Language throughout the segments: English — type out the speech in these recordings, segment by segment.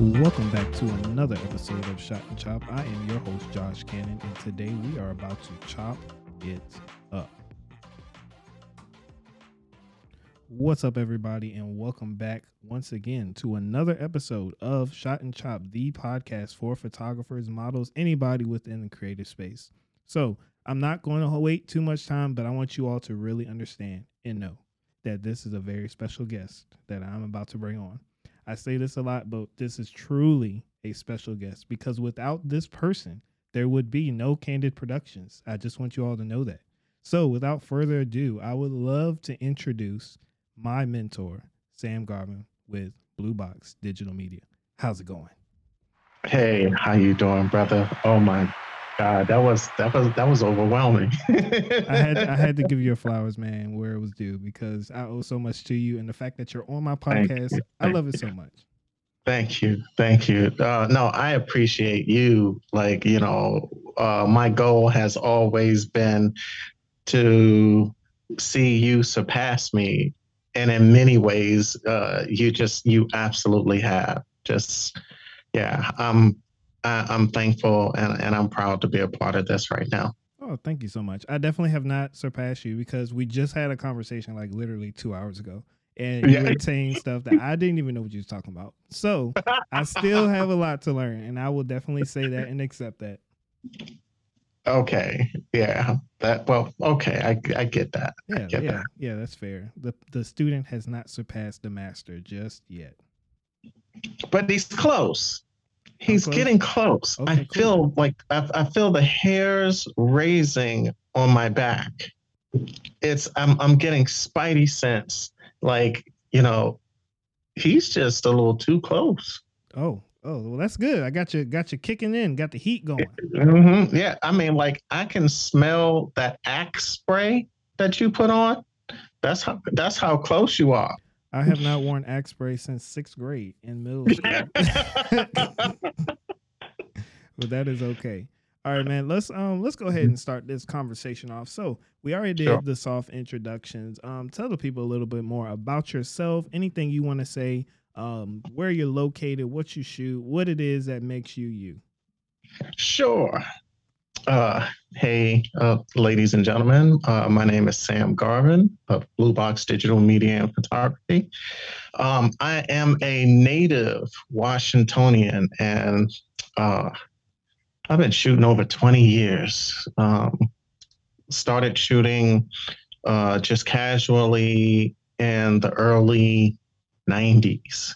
Welcome back to another episode of Shot and Chop. I am your host, Josh Cannon, and today we are about to chop it up. What's up, everybody, and welcome back once again to another episode of Shot and Chop, the podcast for photographers, models, anybody within the creative space. So, I'm not going to wait too much time, but I want you all to really understand and know that this is a very special guest that I'm about to bring on. I say this a lot, but this is truly a special guest because without this person, there would be no Candid Productions. I just want you all to know that. So, without further ado, I would love to introduce my mentor, Sam Garvin, with BlueBox Digital Media. How's it going? Hey, how you doing, brother? Oh my God, that was that was that was overwhelming. I had I had to give you your flowers, man, where it was due because I owe so much to you, and the fact that you're on my podcast, I love it so much. Thank you, thank you. Uh, no, I appreciate you. Like you know, uh, my goal has always been to see you surpass me, and in many ways, uh, you just you absolutely have. Just yeah, I'm I, I'm thankful and, and I'm proud to be a part of this right now. Oh, thank you so much. I definitely have not surpassed you because we just had a conversation like literally two hours ago. And you were saying stuff that I didn't even know what you was talking about. So I still have a lot to learn, and I will definitely say that and accept that. Okay. Yeah. That well, okay, I, I get that. Yeah, get yeah, that. yeah, that's fair. The the student has not surpassed the master just yet. But he's close. He's close? getting close. Okay, I cool. feel like I, I feel the hairs raising on my back. It's I'm I'm getting spidey sense. Like, you know, he's just a little too close. Oh, oh, well, that's good. I got you, got you kicking in, got the heat going. hmm Yeah, I mean, like I can smell that axe spray that you put on. That's how that's how close you are. I have not worn axe spray since sixth grade in middle school, but that is okay. All right, man. Let's um let's go ahead and start this conversation off. So we already did Sure. the soft introductions. Um, tell the people a little bit more about yourself. Anything you want to say. Um, where you're located, what you shoot, what it is that makes you you. Sure. Uh, hey, uh, ladies and gentlemen, uh, my name is Sam Garvin of BlueBox Digital Media and Photography. Um, I am a native Washingtonian and uh, I've been shooting over 20 years. Um, started shooting uh, just casually in the early 90s.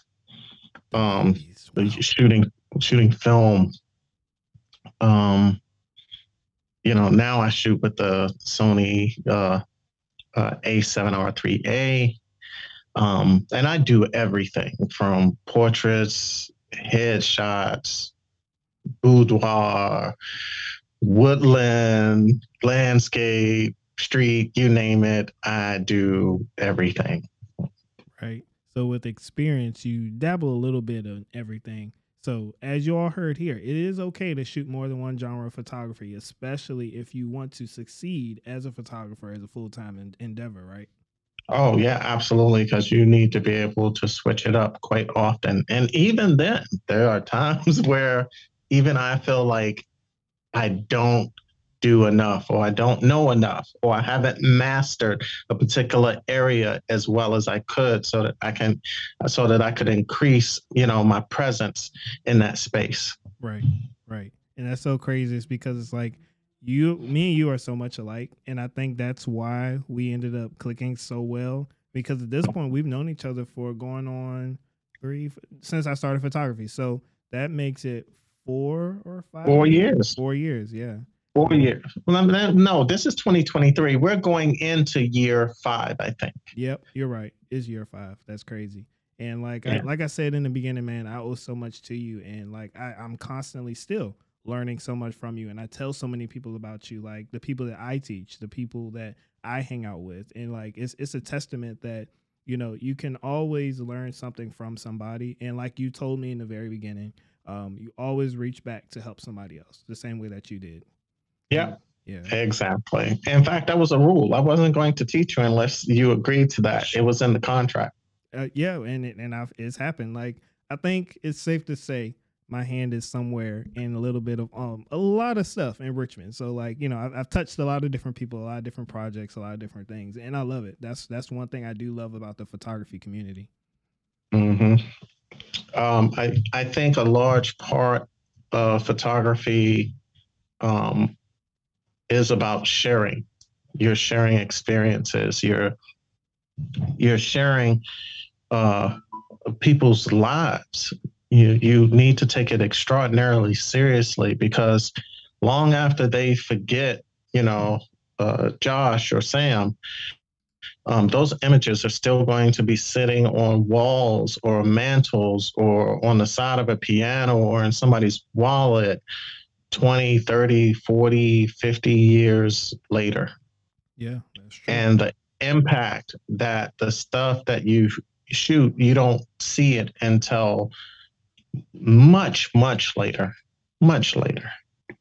Um, wow. shooting shooting film. Um, you know, now I shoot with the Sony uh, uh, A7R3A, um, and I do everything from portraits, headshots, boudoir, woodland, landscape, street, you name it. I do everything. right? So with experience, you dabble a little bit of everything. So as you all heard here, it is okay to shoot more than one genre of photography, especially if you want to succeed as a photographer as a full time en- endeavor, right? Oh, yeah, absolutely. Because you need to be able to switch it up quite often. And even then, there are times where even I feel like I don't do enough or I don't know enough or I haven't mastered a particular area as well as I could so that I can so that I could increase, you know, my presence in that space. Right, right. And that's so crazy. It's because it's like you, me, and you are so much alike, and I think that's why we ended up clicking so well. Because at this point, we've known each other for going on three since I started photography. So that makes it four or five. Four years. Four years, yeah. Four years. Well, no, this is 2023. We're going into year five, I think. Yep, you're right. It's year five. That's crazy. And like I, like I said in the beginning, man, I owe so much to you, and like I, I'm constantly still learning so much from you. And I tell so many people about you, like the people that I teach, the people that I hang out with, and like it's it's a testament that you know you can always learn something from somebody. And like you told me in the very beginning, um, you always reach back to help somebody else the same way that you did. Yeah. Yeah. Exactly. In fact, that was a rule. I wasn't going to teach you unless you agreed to that. It was in the contract. Uh, yeah, and it, and I've, it's happened. Like I think it's safe to say my hand is somewhere in a little bit of um a lot of stuff in Richmond. So like you know I've, I've, touched a lot of different people, a lot of different projects, a lot of different things, and I love it. That's that's one thing I do love about the photography community. hmm Um, I I think a large part of photography um, is about sharing. You're sharing experiences. You're you're sharing uh, people's lives you you need to take it extraordinarily seriously because long after they forget, you know, uh, Josh or Sam, um, those images are still going to be sitting on walls or mantles or on the side of a piano or in somebody's wallet 20, 30, 40, 50 years later. Yeah, that's true. And the impact that the stuff that you shoot, you don't see it until much, much later. Much later.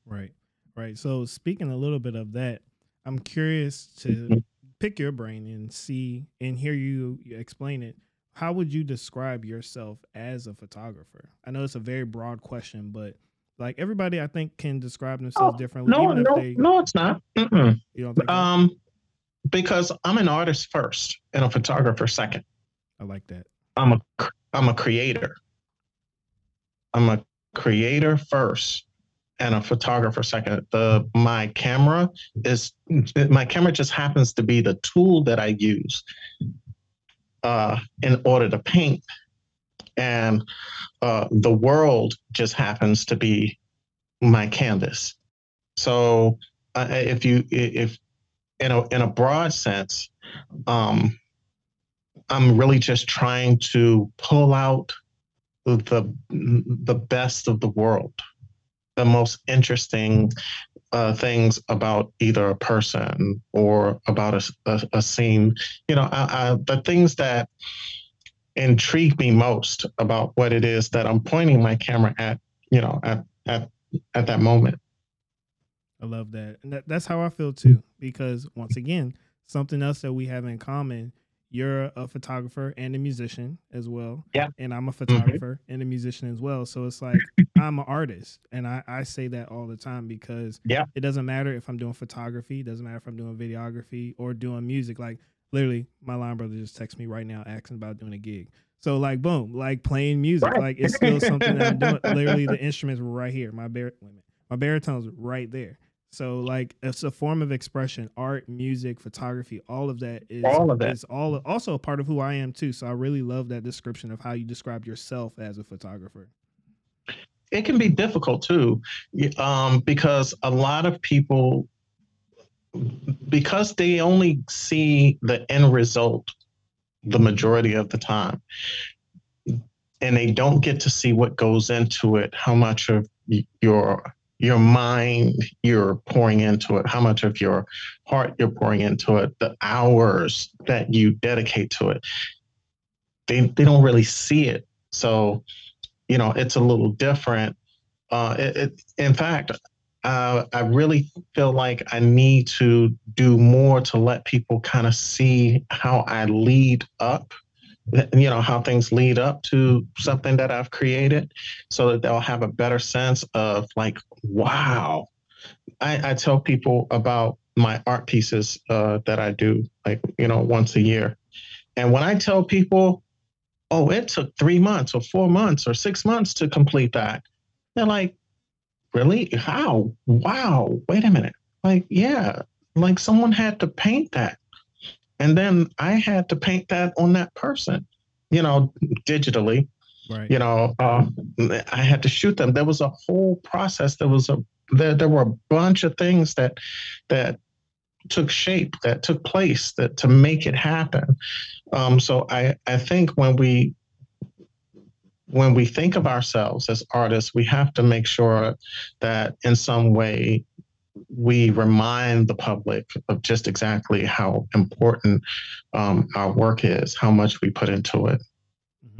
Right. Right. So speaking a little bit of that, I'm curious to mm-hmm. pick your brain and see and hear you explain it. How would you describe yourself as a photographer? I know it's a very broad question, but like everybody, I think can describe themselves oh, differently. No, no, they, no, it's not. Mm-mm. You don't? Um, that? because I'm an artist first and a photographer second. I like that. I'm a I'm a creator. I'm a creator first and a photographer second. The my camera is my camera just happens to be the tool that I use uh, in order to paint, and uh, the world just happens to be my canvas. So uh, if you if in a in a broad sense, um, I'm really just trying to pull out the the best of the world, the most interesting uh, things about either a person or about a, a, a scene. You know, I, I, the things that intrigue me most about what it is that I'm pointing my camera at. You know, at at at that moment. I love that, and that, that's how I feel too. Because once again, something else that we have in common you're a photographer and a musician as well. Yeah. And I'm a mm-hmm. photographer mm-hmm. and a musician as well. So it's like I'm an artist. And I, I say that all the time because yeah. it doesn't matter if I'm doing photography, it doesn't matter if I'm doing videography or doing music. Like literally, my line brother just texted me right now asking about doing a gig. So like boom, like playing music. Right. Like it's still something that I'm doing. Literally the instruments were right here. My bar my baritone's right there. So like it's a form of expression, art, music, photography, all of that is all of that is all also a part of who I am too. So I really love that description of how you describe yourself as a photographer. It can be difficult too, um, because a lot of people, because they only see the end result the majority of the time, and they don't get to see what goes into it, how much of your your mind you're pouring into it, how much of your heart you're pouring into it, the hours that you dedicate to it. They, they don't really see it. So, you know, it's a little different. Uh, it, it, in fact, uh, I really feel like I need to do more to let people kind of see how I lead up you know how things lead up to something that I've created, so that they'll have a better sense of like, wow. I, I tell people about my art pieces uh, that I do, like you know, once a year, and when I tell people, oh, it took three months or four months or six months to complete that, they're like, really? How? Wow! Wait a minute. Like, yeah, like someone had to paint that and then I had to paint that on that person, you know, digitally. Right. You know, uh, I had to shoot them. There was a whole process. There was a there there were a bunch of things that that took shape, that took place, that to make it happen. Um, so I I think when we when we think of ourselves as artists, we have to make sure that in some way we remind the public of just exactly how important um, our work is, how much we put into it.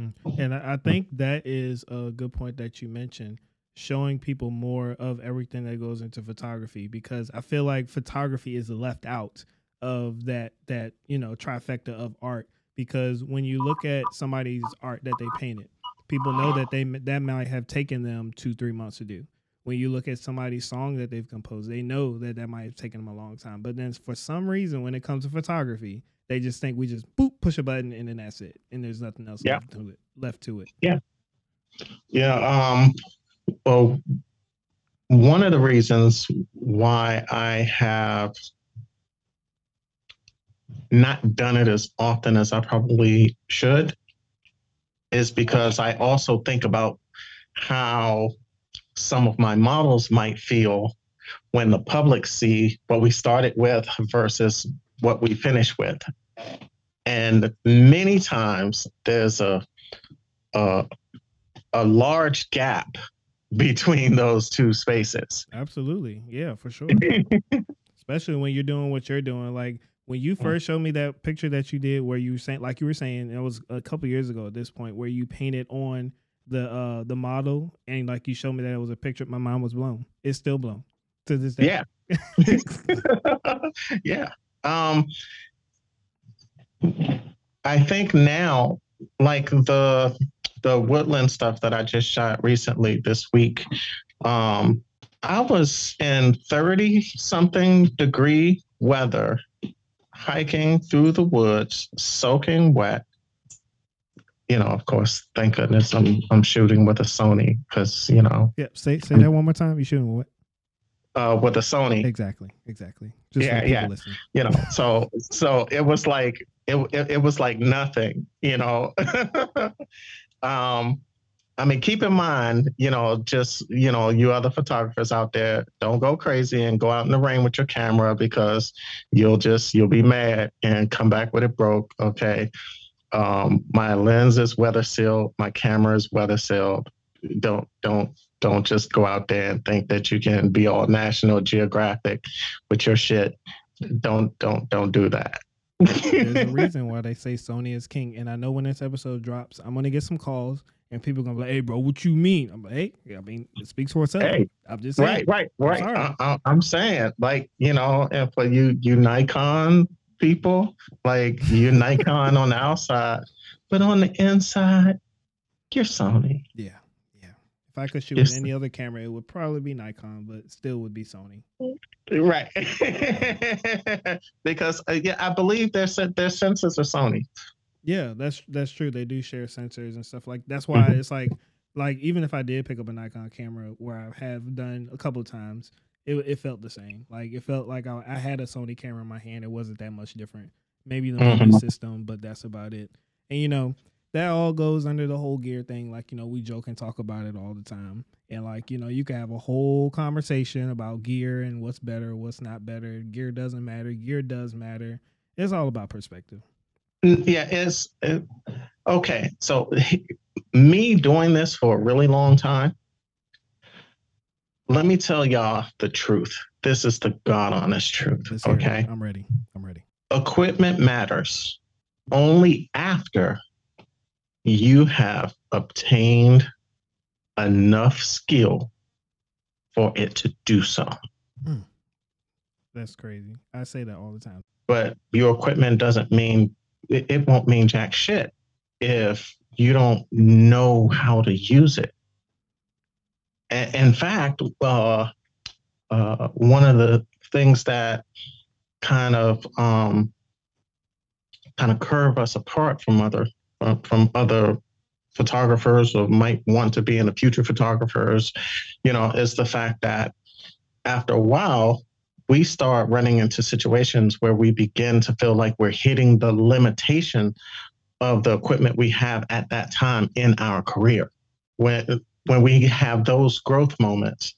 Mm-hmm. And I think that is a good point that you mentioned showing people more of everything that goes into photography because I feel like photography is left out of that that you know trifecta of art because when you look at somebody's art that they painted people know that they that might have taken them two three months to do. When you look at somebody's song that they've composed, they know that that might have taken them a long time. But then for some reason, when it comes to photography, they just think we just boop push a button and then that's it, and there's nothing else Yeah. left to it. Left to it. Yeah. Yeah. Um, well, one of the reasons why I have not done it as often as I probably should is because I also think about how some of my models might feel when the public see what we started with versus what we finish with. And many times there's a, a a large gap between those two spaces. Absolutely, yeah, for sure. Especially when you're doing what you're doing. Like when you first showed me that picture that you did, where you saying, like you were saying, it was a couple years ago at this point, where you painted on the uh the model, and like you showed me that it was a picture. My mind was blown. It's still blown to this day. Yeah. yeah. Um I think now like the the woodland stuff that I just shot recently this week, um, I was in 30 something degree weather, hiking through the woods, soaking wet. You know, of course, thank goodness I'm I'm shooting with a Sony because you know Yep. Say say that one more time. You shooting what? uh, with a Sony, Exactly. Exactly. Just Yeah, yeah. listening. you know so so it was like it it, it was like nothing you know um i mean keep in mind you know just you know you other photographers out there don't go crazy and go out in the rain with your camera because you'll just you'll be mad and come back with it broke okay? Um my lens is weather sealed my camera is weather sealed. Don't don't don't just go out there and think that you can be all national geographic with your shit. Don't don't don't do that. There's a reason why they say Sony is king. And I know when this episode drops, I'm gonna get some calls and people are gonna be like, "Hey, bro, what you mean?" I'm like, "Hey, I mean, it speaks for itself." Hey, I'm just saying. right right right. I, i'm saying like you know and for you you nikon people like you nikon on the outside but on the inside you're sony Yeah, yeah. If I could shoot Yes. with any other camera, it would probably be Nikon, but still would be Sony. right because uh, yeah i believe their their sensors are sony Yeah, that's that's true. They do share sensors and stuff like. That's why Mhm. it's like like even if I did pick up a Nikon camera, where I have done a couple of times, it it felt the same. Like it felt like I, I had a Sony camera in my hand. It wasn't that much different. Maybe the Mhm. system, but that's about it. And you know that all goes under the whole gear thing. Like you know we joke and talk about it all the time. And like you know you can have a whole conversation about gear and what's better, what's not better. Gear doesn't matter. Gear does matter. It's all about perspective. Yeah, it's uh, okay. So, me doing this for a really long time, let me tell y'all the truth. This is the God honest truth. Let's. Okay. I'm ready. I'm ready. Equipment matters only after you have obtained enough skill for it to do so. That's crazy. I say that all the time. but your equipment doesn't mean it, it won't mean jack shit if you don't know how to use it. A- in fact, uh, uh, one of the things that kind of um, kind of curve us apart from other uh, from other photographers or might want to be in the future photographers, you know, is the fact that after a while we start running into situations where we begin to feel like we're hitting the limitation of the equipment we have at that time in our career. When when we have those growth moments,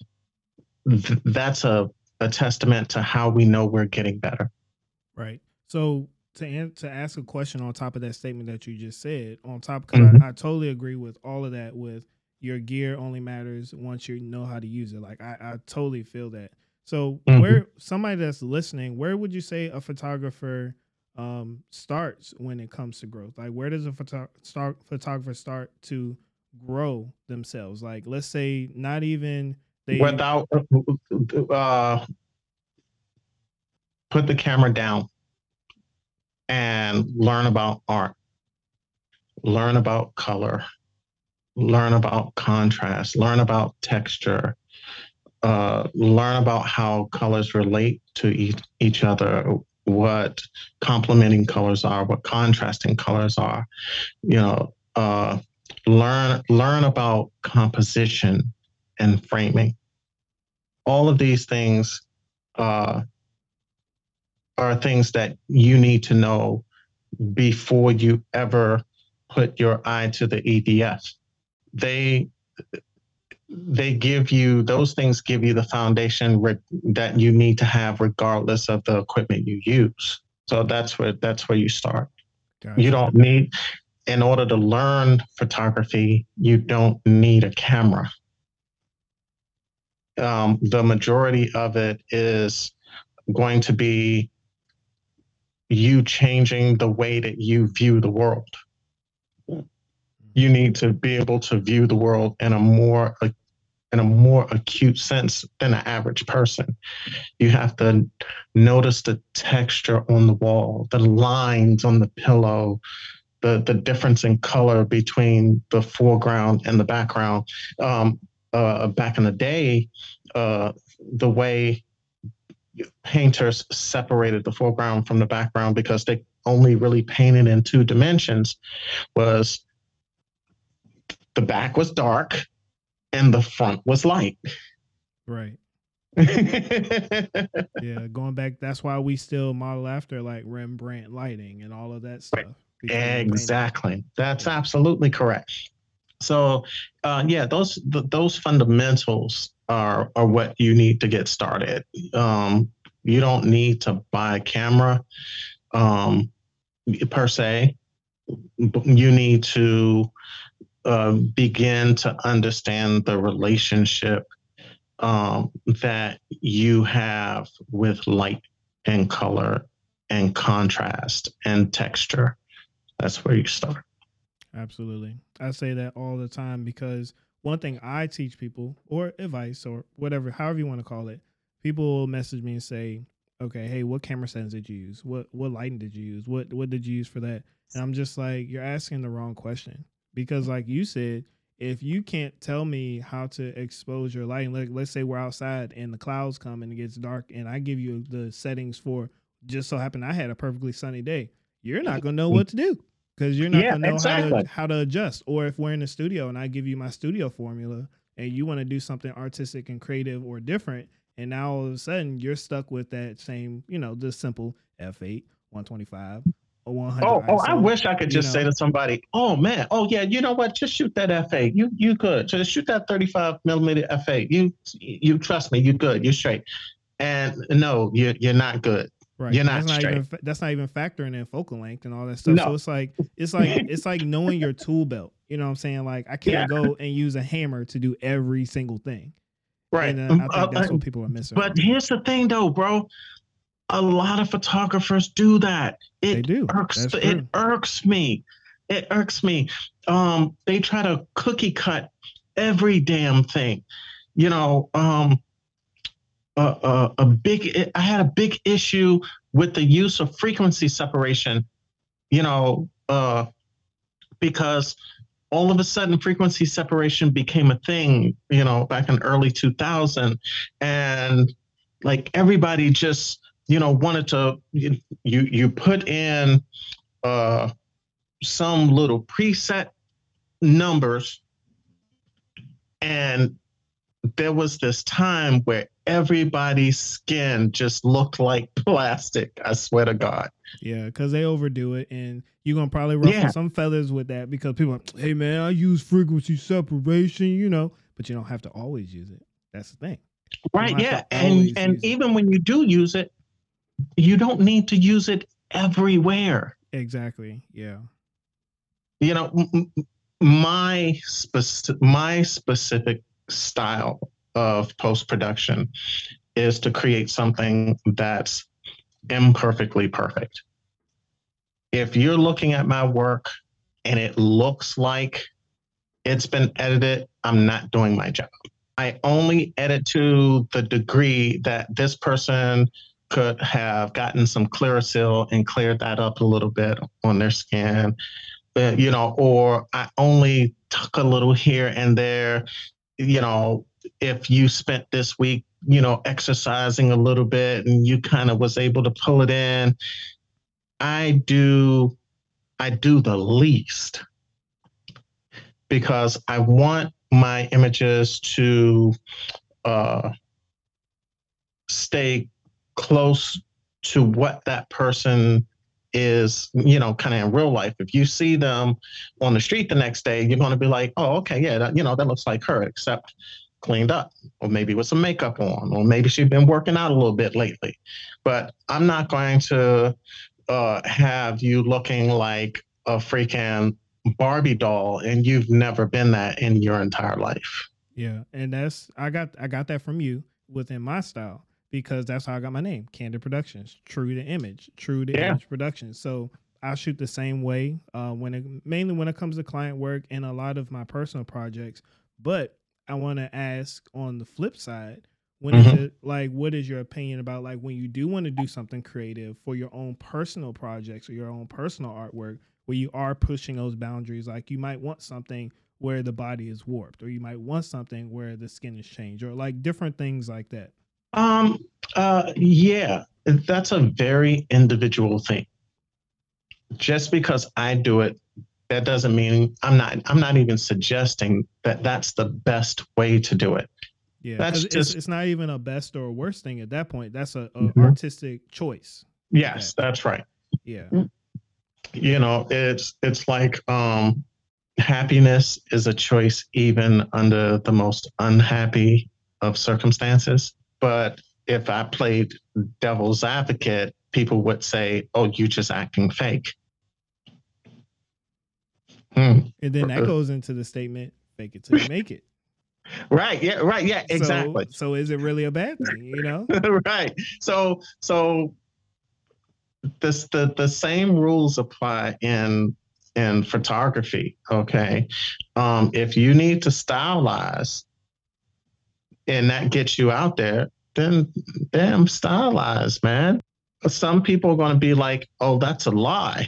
th- that's a, a testament to how we know we're getting better. Right. So to an- to ask a question on top of that statement that you just said, on top, because Mhm. I, I totally agree with all of that. With your gear only matters once you know how to use it. Like I, I totally feel that. So Mhm. where somebody that's listening, where would you say a photographer um starts when it comes to growth? Like where does a photo- start photographer start to grow themselves? Like let's say not even they Without uh, put the camera down and learn about art, learn about color, learn about contrast, learn about texture, uh, learn about how colors relate to each, each other, what complementing colors are, what contrasting colors are. You know, uh, learn learn about composition and framing. All of these things uh, are things that you need to know before you ever put your eye to the EVF. They they give you those things give you the foundation re- that you need to have regardless of the equipment you use. So that's where that's where you start. Gotcha. You don't need in order to learn photography, you don't need a camera. Um, the majority of it is going to be you changing the way that you view the world. You need to be able to view the world in a more in a more acute sense than an average person. You have to notice the texture on the wall, the lines on the pillow, the the difference in color between the foreground and the background. Um, uh, back in the day, uh, the way painters separated the foreground from the background because they only really painted in two dimensions was the back was dark and the front was light. Right. yeah, going back, that's why we still model after like Rembrandt lighting and all of that stuff. Exactly. That's absolutely correct. So, uh, yeah, those th- those fundamentals are are what you need to get started. Um, you don't need to buy a camera um, per se. You need to uh, begin to understand the relationship um, that you have with light and color and contrast and texture. That's where you start. Absolutely. I say that all the time because one thing I teach people, or advice, or whatever, however you want to call it, people will message me and say, "Okay, hey, what camera settings did you use? What what lighting did you use? What what did you use for that?" And I'm just like, "You're asking the wrong question." Because, like you said, if you can't tell me how to expose your lighting, like let's say we're outside and the clouds come and it gets dark, and I give you the settings for just so happen I had a perfectly sunny day, you're not gonna know what to do because you're not yeah, gonna know exactly. how to how to adjust. Or if we're in the studio and I give you my studio formula and you want to do something artistic and creative or different, and now all of a sudden you're stuck with that same, you know, the simple f8, 125, or 100. Oh, oh, I wish I could just know. say to somebody, "Oh man, oh yeah, you know what? Just shoot that f8. You you good? Just shoot that 35 millimeter f8. You you trust me. You good. You're straight." And no, you're you're not good. Right. You're not, that's not straight. even that's not even factoring in focal length and all that stuff. No. So it's like it's like it's like knowing your tool belt. You know what I'm saying? Like I can't yeah. go and use a hammer to do every single thing. Right. And, uh, I think uh, that's what people are missing. But here's the thing though, bro. A lot of photographers do that. It they do. irks it irks me. It irks me. Um, they try to cookie cut every damn thing. You know, um, a, a, a big I had a big issue with the use of frequency separation, you know, uh, because all of a sudden frequency separation became a thing, you know, back in early 2000 and like everybody just, you know, wanted to you you, put in uh some little preset numbers and there was this time where everybody's skin just looked like plastic. I swear to God. Yeah, because they overdo it, and you're gonna probably ruffle yeah. some feathers with that because people, are, hey man, I use frequency separation, you know, but you don't have to always use it. That's the thing. Right. Yeah, and and even when you do use it, you don't need to use it everywhere. Exactly. Yeah. You know, m- my specific my specific style of post production is to create something that's imperfectly perfect. If you're looking at my work and it looks like it's been edited, I'm not doing my job. I only edit to the degree that this person could have gotten some Clearasil and cleared that up a little bit on their skin, uh, you know, or I only tuck a little here and there. You know, if you spent this week, you know, exercising a little bit and you kind of was able to pull it in, I do I do the least because I want my images to uh, stay close to what that person is, you know, kind of in real life. If you see them on the street the next day, you're going to be like, oh, okay, yeah, that, you know, that looks like her, except cleaned up, or maybe with some makeup on, or maybe she's been working out a little bit lately. But I'm not going to uh, have you looking like a freaking Barbie doll and you've never been that in your entire life. Yeah, and that's I got I got that from you within my style because that's how I got my name, Candid Productions, true to image, true to yeah. image productions. So I shoot the same way uh, when it, mainly when it comes to client work and a lot of my personal projects. But I want to ask on the flip side, when mm-hmm. is it like what is your opinion about like when you do want to do something creative for your own personal projects or your own personal artwork where you are pushing those boundaries like you might want something where the body is warped or you might want something where the skin is changed or like different things like that um uh yeah that's a very individual thing. Just because i do it that doesn't mean i'm not i'm not even suggesting that that's the best way to do it. Yeah that's just it's, it's, not even a best or a worst thing at that point. That's a, a mm-hmm. artistic choice. Yes that's right. Yeah. You know it's it's like um happiness is a choice even under the most unhappy of circumstances but if i played devil's advocate people would say oh you're just acting fake. Hmm. and then that goes into the statement fake it till you make it. Right yeah right yeah exactly. so, so is it really a bad thing you know? Right. So so this the the same rules apply in in photography. Okay, um, if you need to stylize, and that gets you out there, then damn stylized, man. Some people are going to be like, "Oh, that's a lie."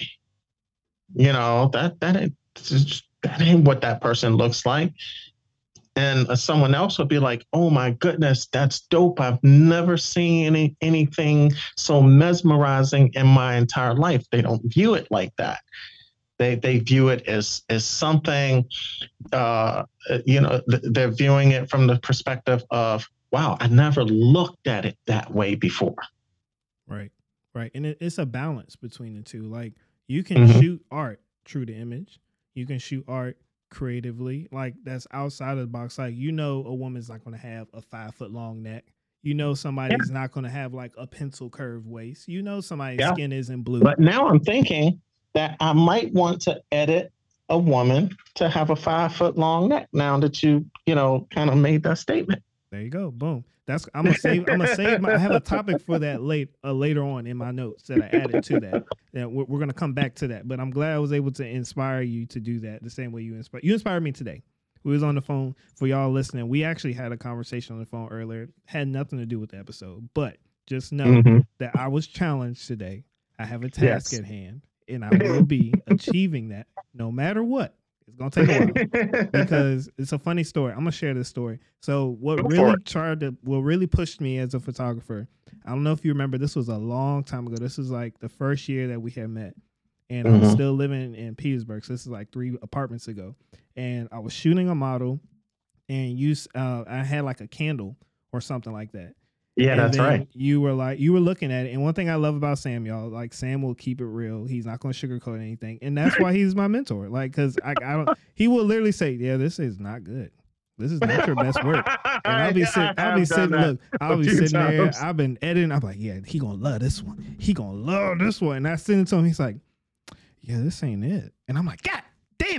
You know that that ain't that ain't what that person looks like and uh, someone else would be like, "Oh my goodness, that's dope! I've never seen any anything so mesmerizing in my entire life." They don't view it like that. They they view it as as something, uh, you know, they're viewing it from the perspective of, "Wow, I never looked at it that way before." Right, right, and it, it's a balance between the two. Like you can mm-hmm. shoot art true to image, you can shoot art creatively, like that's outside of the box. Like you know, a woman's not going to have a five foot long neck. You know, somebody's yeah. not going to have like a pencil curve waist. You know, somebody's yeah. skin isn't blue. But now I'm thinking that I might want to edit a woman to have a five foot long neck. Now that you, you know, kind of made that statement. There you go. Boom. That's I'm gonna save. I'm gonna save. My, I have a topic for that late uh, later on in my notes that I added to that. That we're, we're, gonna come back to that. But I'm glad I was able to inspire you to do that the same way you inspire. You inspired me today. We was on the phone for y'all listening. We actually had a conversation on the phone earlier. Had nothing to do with the episode, but just know mm-hmm. that I was challenged today. I have a task yes. at hand, and I will be achieving that no matter what. It's gonna take a while because it's a funny story. I'm gonna share this story. So what Go really tried to what really pushed me as a photographer, I don't know if you remember, this was a long time ago. This was like the first year that we had met. And mm-hmm. I was mm-hmm. still living in Petersburg. So this is like three apartments ago. And I was shooting a model and you uh, I had like a candle or something like that. Yeah, and that's right. You were like, you were looking at it, and one thing I love about Sam, y'all, like Sam will keep it real. He's not going to sugarcoat anything, and that's why he's my mentor. Like, because I, I don't, he will literally say, "Yeah, this is not good. This is not your best work." And I'll be sitting, I'll be sitting, look, I'll be sitting times. there. I've been editing. I'm like, "Yeah, he gonna love this one. He gonna love this one." And I send it to him. He's like, "Yeah, this ain't it." And I'm like, "God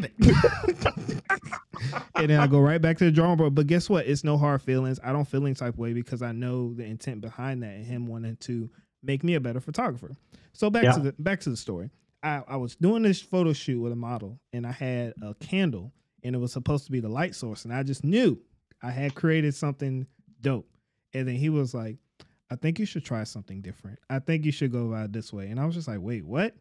damn it. and then I go right back to the drawing board. But guess what? It's no hard feelings. I don't feel any type of way because I know the intent behind that and him wanting to make me a better photographer. So back yeah. to the back to the story. I, I was doing this photo shoot with a model and I had a candle and it was supposed to be the light source. And I just knew I had created something dope. And then he was like, I think you should try something different. I think you should go about it this way. And I was just like, wait, what?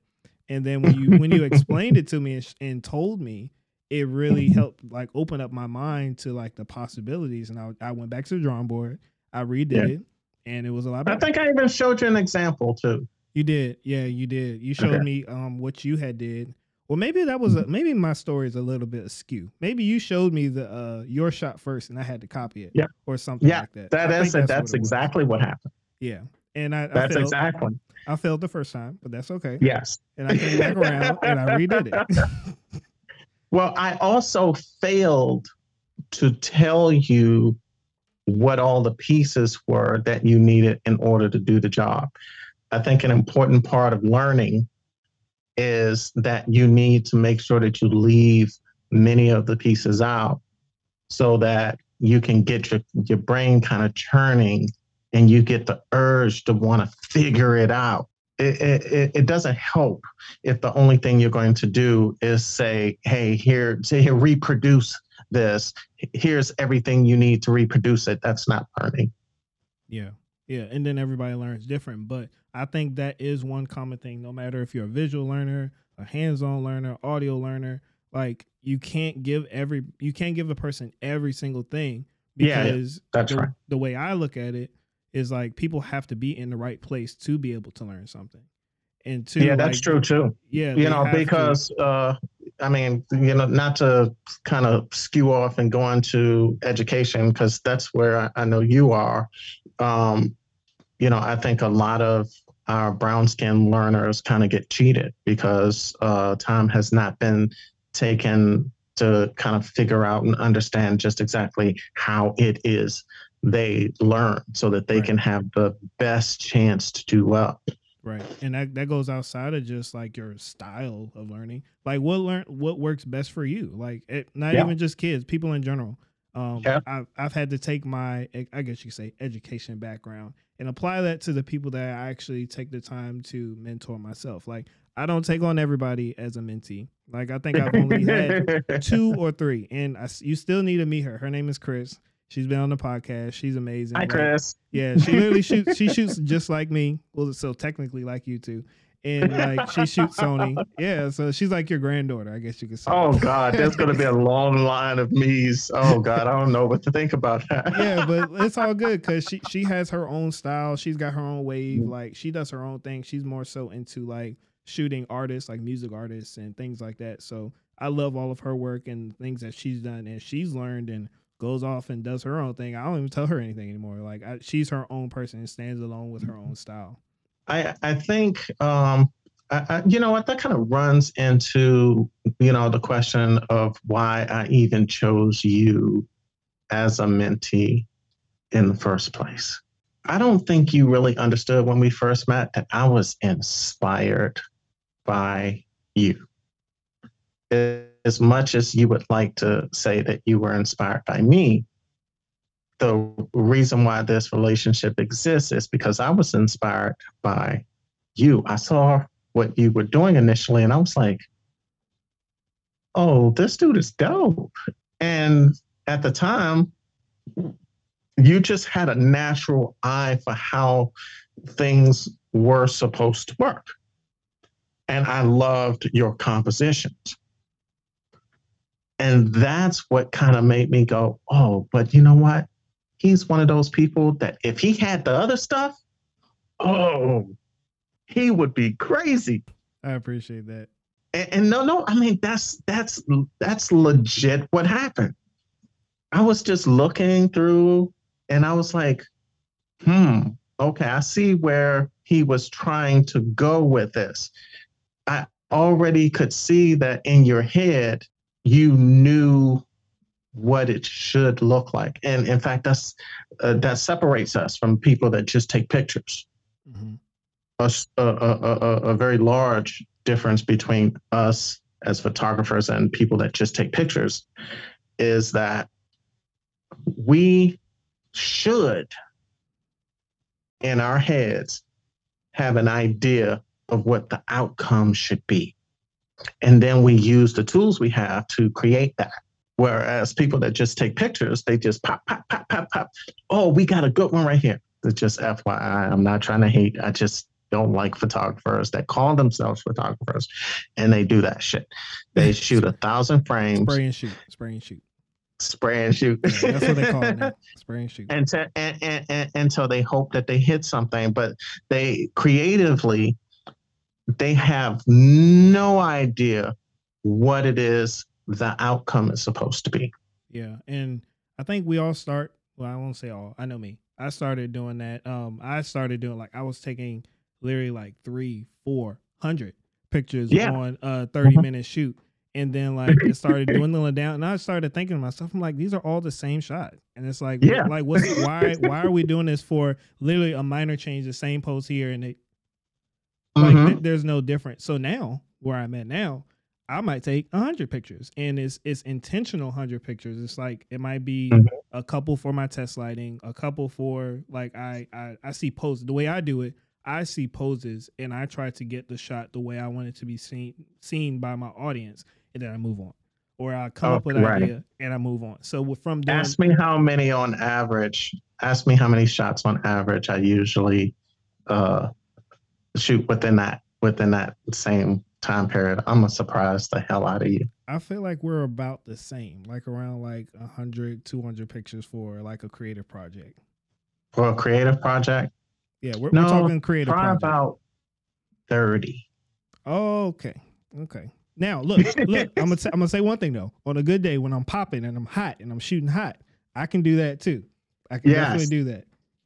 And then when you when you explained it to me and, and, told me, it really helped like open up my mind to like the possibilities. And I, I went back to the drawing board. I redid yeah. it, and it was a lot better. I think I even showed you an example too. You did, yeah, you did. You showed okay. me um what you had did. Well, maybe that was a, mm-hmm. maybe my story is a little bit askew. Maybe you showed me the uh your shot first, and I had to copy it, yeah, or something yeah, like that. That is that's, that's exactly what happened. Yeah, and I that's I failed, exactly. I failed the first time, but that's okay. Yes, and I came back around and I redid it. well, I also failed to tell you what all the pieces were that you needed in order to do the job. I think an important part of learning is that you need to make sure that you leave many of the pieces out so that you can get your, your brain kind of churning and you get the urge to want to figure it out. It, it, it doesn't help if the only thing you're going to do is say, hey, here, say here, reproduce this. Here's everything you need to reproduce it. That's not learning. Yeah. Yeah. And then everybody learns different. But I think that is one common thing, no matter if you're a visual learner, a hands-on learner, audio learner, like you can't give every you can't give a person every single thing because yeah, that's the, right. the way I look at it is like people have to be in the right place to be able to learn something. And two, yeah, that's like, true too. Yeah, you know, because uh, I mean, you know, not to kind of skew off and go into education because that's where I, I, know you are. Um, you know, I think a lot of our brown skin learners kind of get cheated because uh, time has not been taken to kind of figure out and understand just exactly how it is they learn so that they right. can have the best chance to do well. Right. And that, that goes outside of just like your style of learning. Like what learn what works best for you. Like it, not yeah. even just kids, people in general. Um, yeah. I've, I've had to take my, I guess you could say, education background and apply that to the people that I actually take the time to mentor myself. Like I don't take on everybody as a mentee. Like I think I've only had two or three, and I, you still need to meet her. Her name is Chris. She's been on the podcast. She's amazing. Hi, like, Chris. Yeah, she literally shoots. She shoots just like me. Well, so technically like you too and like she shoots Sony. Yeah, so she's like your granddaughter, I guess you could say. Oh God, there's gonna be a long line of me's. Oh God, I don't know what to think about that. yeah, but it's all good because she she has her own style. She's got her own wave. Mm. Like she does her own thing. She's more so into like shooting artists, like music artists and things like that. So I love all of her work and things that she's done and she's learned and goes off and does her own thing. I don't even tell her anything anymore. Like I, she's her own person and stands alone with her own style. I I think um, I, I, you know what that kind of runs into you know the question of why I even chose you as a mentee in the first place. I don't think you really understood when we first met that I was inspired by you. As much as you would like to say that you were inspired by me, the reason why this relationship exists is because I was inspired by you. I saw what you were doing initially, and I was like, oh, this dude is dope. And at the time, you just had a natural eye for how things were supposed to work. And I loved your compositions. And that's what kind of made me go, oh, but you know what? he's one of those people that if he had the other stuff, oh, he would be crazy. I appreciate that. And, and, no, no, I mean that's that's that's legit what happened. I was just looking through and I was like, hmm, okay, I see where he was trying to go with this. I already could see that in your head you knew what it should look like. And in fact, that's uh, that separates us from people that just take pictures. Mm-hmm. A, a, a, a, very large difference between us as photographers and people that just take pictures is that we should, in our heads, have an idea of what the outcome should be. And then we use the tools we have to create that. Whereas people that just take pictures, they just pop, pop, pop, pop, pop. Oh, we got a good one right here. It's just FYI. I'm not trying to hate. I just don't like photographers that call themselves photographers and they do that shit. They shoot a thousand frames. Spray and shoot. Spray and shoot. Spray and shoot. Yeah, that's what they call it now. Spray and shoot. and, to, and, and, and until they hope that they hit something, but they creatively, they have no idea what it is the outcome is supposed to be. Yeah, and I think we all start. Well, I won't say all. I know me. I started doing that. Um, I started doing like I was taking literally like three, four hundred pictures Yeah. on a 30 Mhm. minute shoot, and then like it started dwindling down. And I started thinking to myself, I'm like, these are all the same shot, and it's like, Yeah. like what's why why are we doing this for literally a minor change, the same pose here, and it like Mhm. th- there's no difference. So now where I'm at now, I might take a hundred pictures, and it's it's intentional hundred pictures. It's like it might be Mhm. a couple for my test lighting, a couple for like I I, I see poses. The way I do it, I see poses, and I try to get the shot the way I want it to be seen seen by my audience, and then I move on. Or I come up Oh, with an right. idea and I move on. So from doing Ask me how many on average. Ask me how many shots on average I usually uh, shoot within that within that same time period. I'm gonna surprise the hell out of you. I feel like we're about the same, like around like 100, 200 pictures for like a creative project. For a creative project, Yeah, we're, No, we're talking creative try project. about thirty. Okay. Okay. Now look, look. I'm gonna t- I'm gonna say one thing though. On a good day, when I'm popping and I'm hot and I'm shooting hot, I can do that too. I can Yes. definitely do that.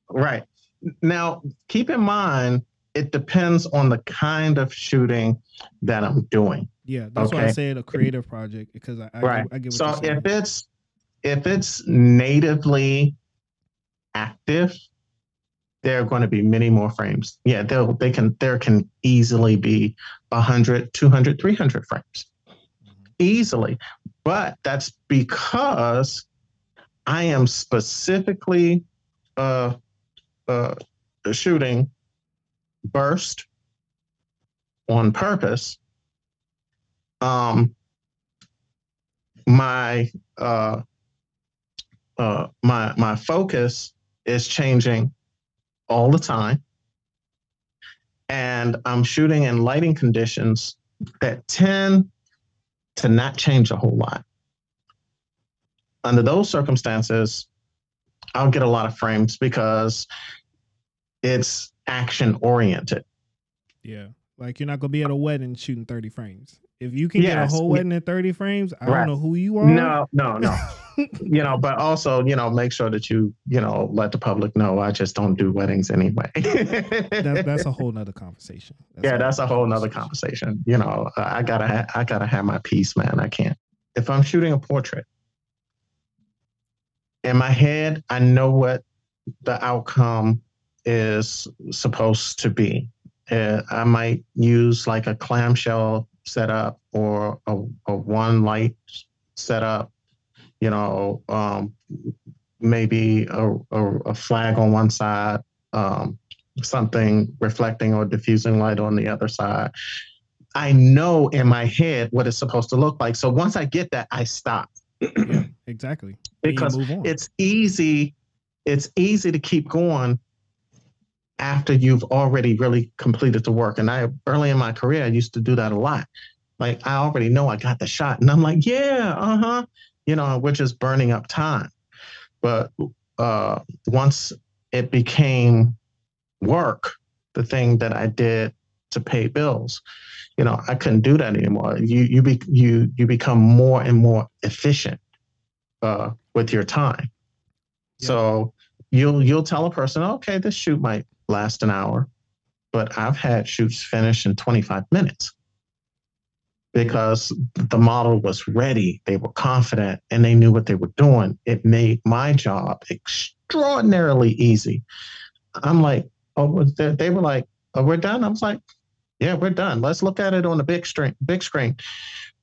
Right. Now, keep in mind, it depends on the kind of shooting that I'm doing. Yeah, that's why I Okay. said a creative project because I, I, right. I get what so if it's if it's natively active, there are going to be many more frames. Yeah, they'll they can there can easily be 100, 200, 300 frames. Mhm. easily. But that's because I am specifically uh, uh, shooting burst on purpose. Um, my uh, uh, my my focus is changing all the time, and I'm shooting in lighting conditions that tend to not change a whole lot. Under those circumstances, I'll get a lot of frames because it's action oriented. Yeah. Like you're not gonna be at a wedding shooting 30 frames. If you can get a whole wedding in 30 frames, I Right. don't know who you are. No, no, no. you know, but also, you know, make sure that you, you know, let the public know I just don't do weddings anyway. that, that's a whole nother conversation. yeah, that's a whole nother conversation. You know, I gotta, ha- I gotta have my piece, man. I can't. If I'm shooting a portrait, in my head, I know what the outcome is supposed to be. Uh, I might use like a clamshell setup or a, a one light setup. You know, um, maybe a, a, a flag on one side, um, something reflecting or diffusing light on the other side. I know in my head what it's supposed to look like. So once I get that, I stop Yeah, exactly. Because it's easy. It's easy to keep going after you've already really completed the work. And I early in my career, I used to do that a lot. Like I already know I got the shot, and I'm like, yeah, uh huh, you know, which is burning up time. But uh, once it became work, the thing that I did to pay bills, you know, I couldn't do that anymore. You you be you you become more and more efficient uh, with your time. Yeah. So you'll you'll tell a person, okay, this shoot might last an hour, but I've had shoots finish in 25 minutes because the model was ready, they were confident, and they knew what they were doing. It made my job extraordinarily easy. I'm like, oh, they, were like, oh, we're done. I was like, yeah, we're done. Let's look at it on the big screen. Big screen.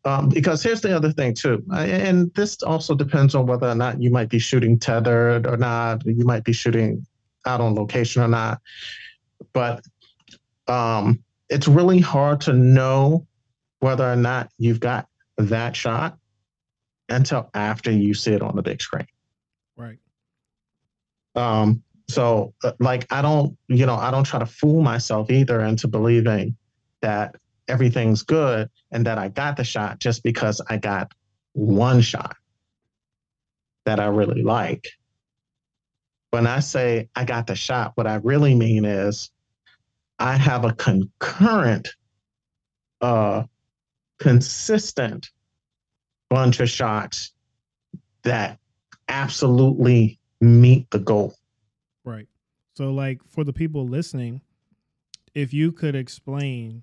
Um, because here's the other thing too, and this also depends on whether or not you might be shooting tethered or not. You might be shooting out on location or not. But um, it's really hard to know whether or not you've got that shot until after you see it on the big screen. right. Um, So, uh, like, I don't, you know, I don't try to fool myself either into believing that everything's good and that I got the shot just because I got one shot that I really like. When I say I got the shot, what I really mean is I have a concurrent, uh, consistent bunch of shots that absolutely meet the goal. Right. So, like for the people listening, if you could explain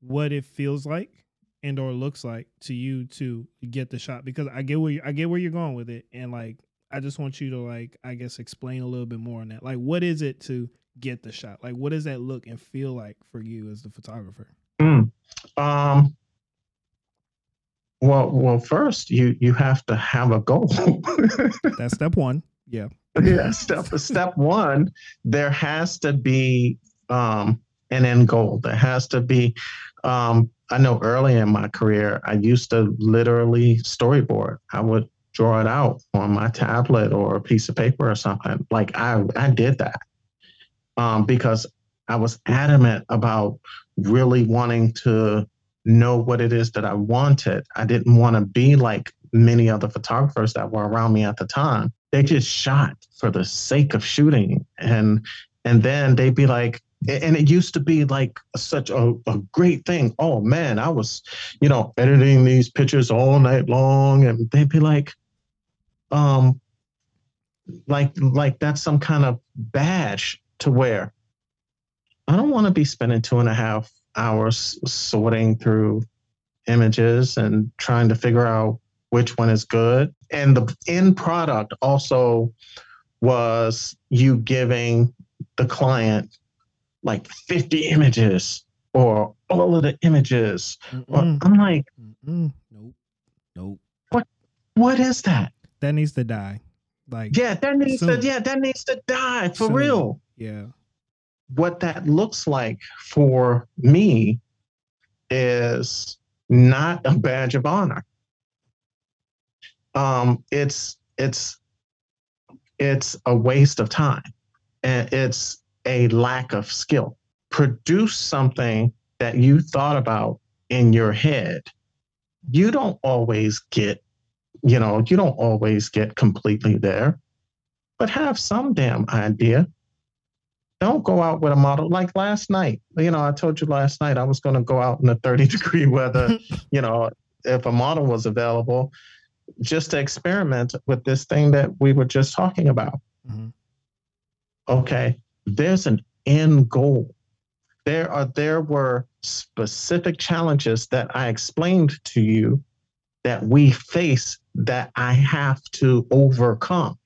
what it feels like and or looks like to you to get the shot, because I get where you, I get where you're going with it, and like I just want you to like I guess explain a little bit more on that. Like, what is it to get the shot? Like, what does that look and feel like for you as the photographer? Mm. Um. Well, well, first you you have to have a goal. That's step one. Yeah. yeah. Step step one, there has to be um, an end goal. There has to be. Um, I know early in my career, I used to literally storyboard. I would draw it out on my tablet or a piece of paper or something. Like I, I did that um, because I was adamant about really wanting to know what it is that I wanted. I didn't want to be like many other photographers that were around me at the time. They just shot for the sake of shooting. And and then they'd be like, and it used to be like such a, a great thing. Oh man, I was, you know, editing these pictures all night long. And they'd be like, um, like like that's some kind of badge to wear. I don't want to be spending two and a half hours sorting through images and trying to figure out which one is good. And the end product also was you giving the client like 50 images or all of the images. Or, I'm like, Mm-mm. nope, nope. What? What is that? That needs to die. Like yeah, that needs soon. to yeah, that needs to die for Soon. real. yeah, What that looks like for me is not a badge of honor. Um, it's it's it's a waste of time and it's a lack of skill. Produce something that you thought about in your head. You don't always get, you know, you don't always get completely there, but have some damn idea. Don't go out with a model like last night. You know, I told you last night I was going to go out in the 30 degree weather, you know, if a model was available, just to experiment with this thing that we were just talking about Mhm. okay there's an end goal. There are there were specific challenges that i explained to you that we face that i have to overcome.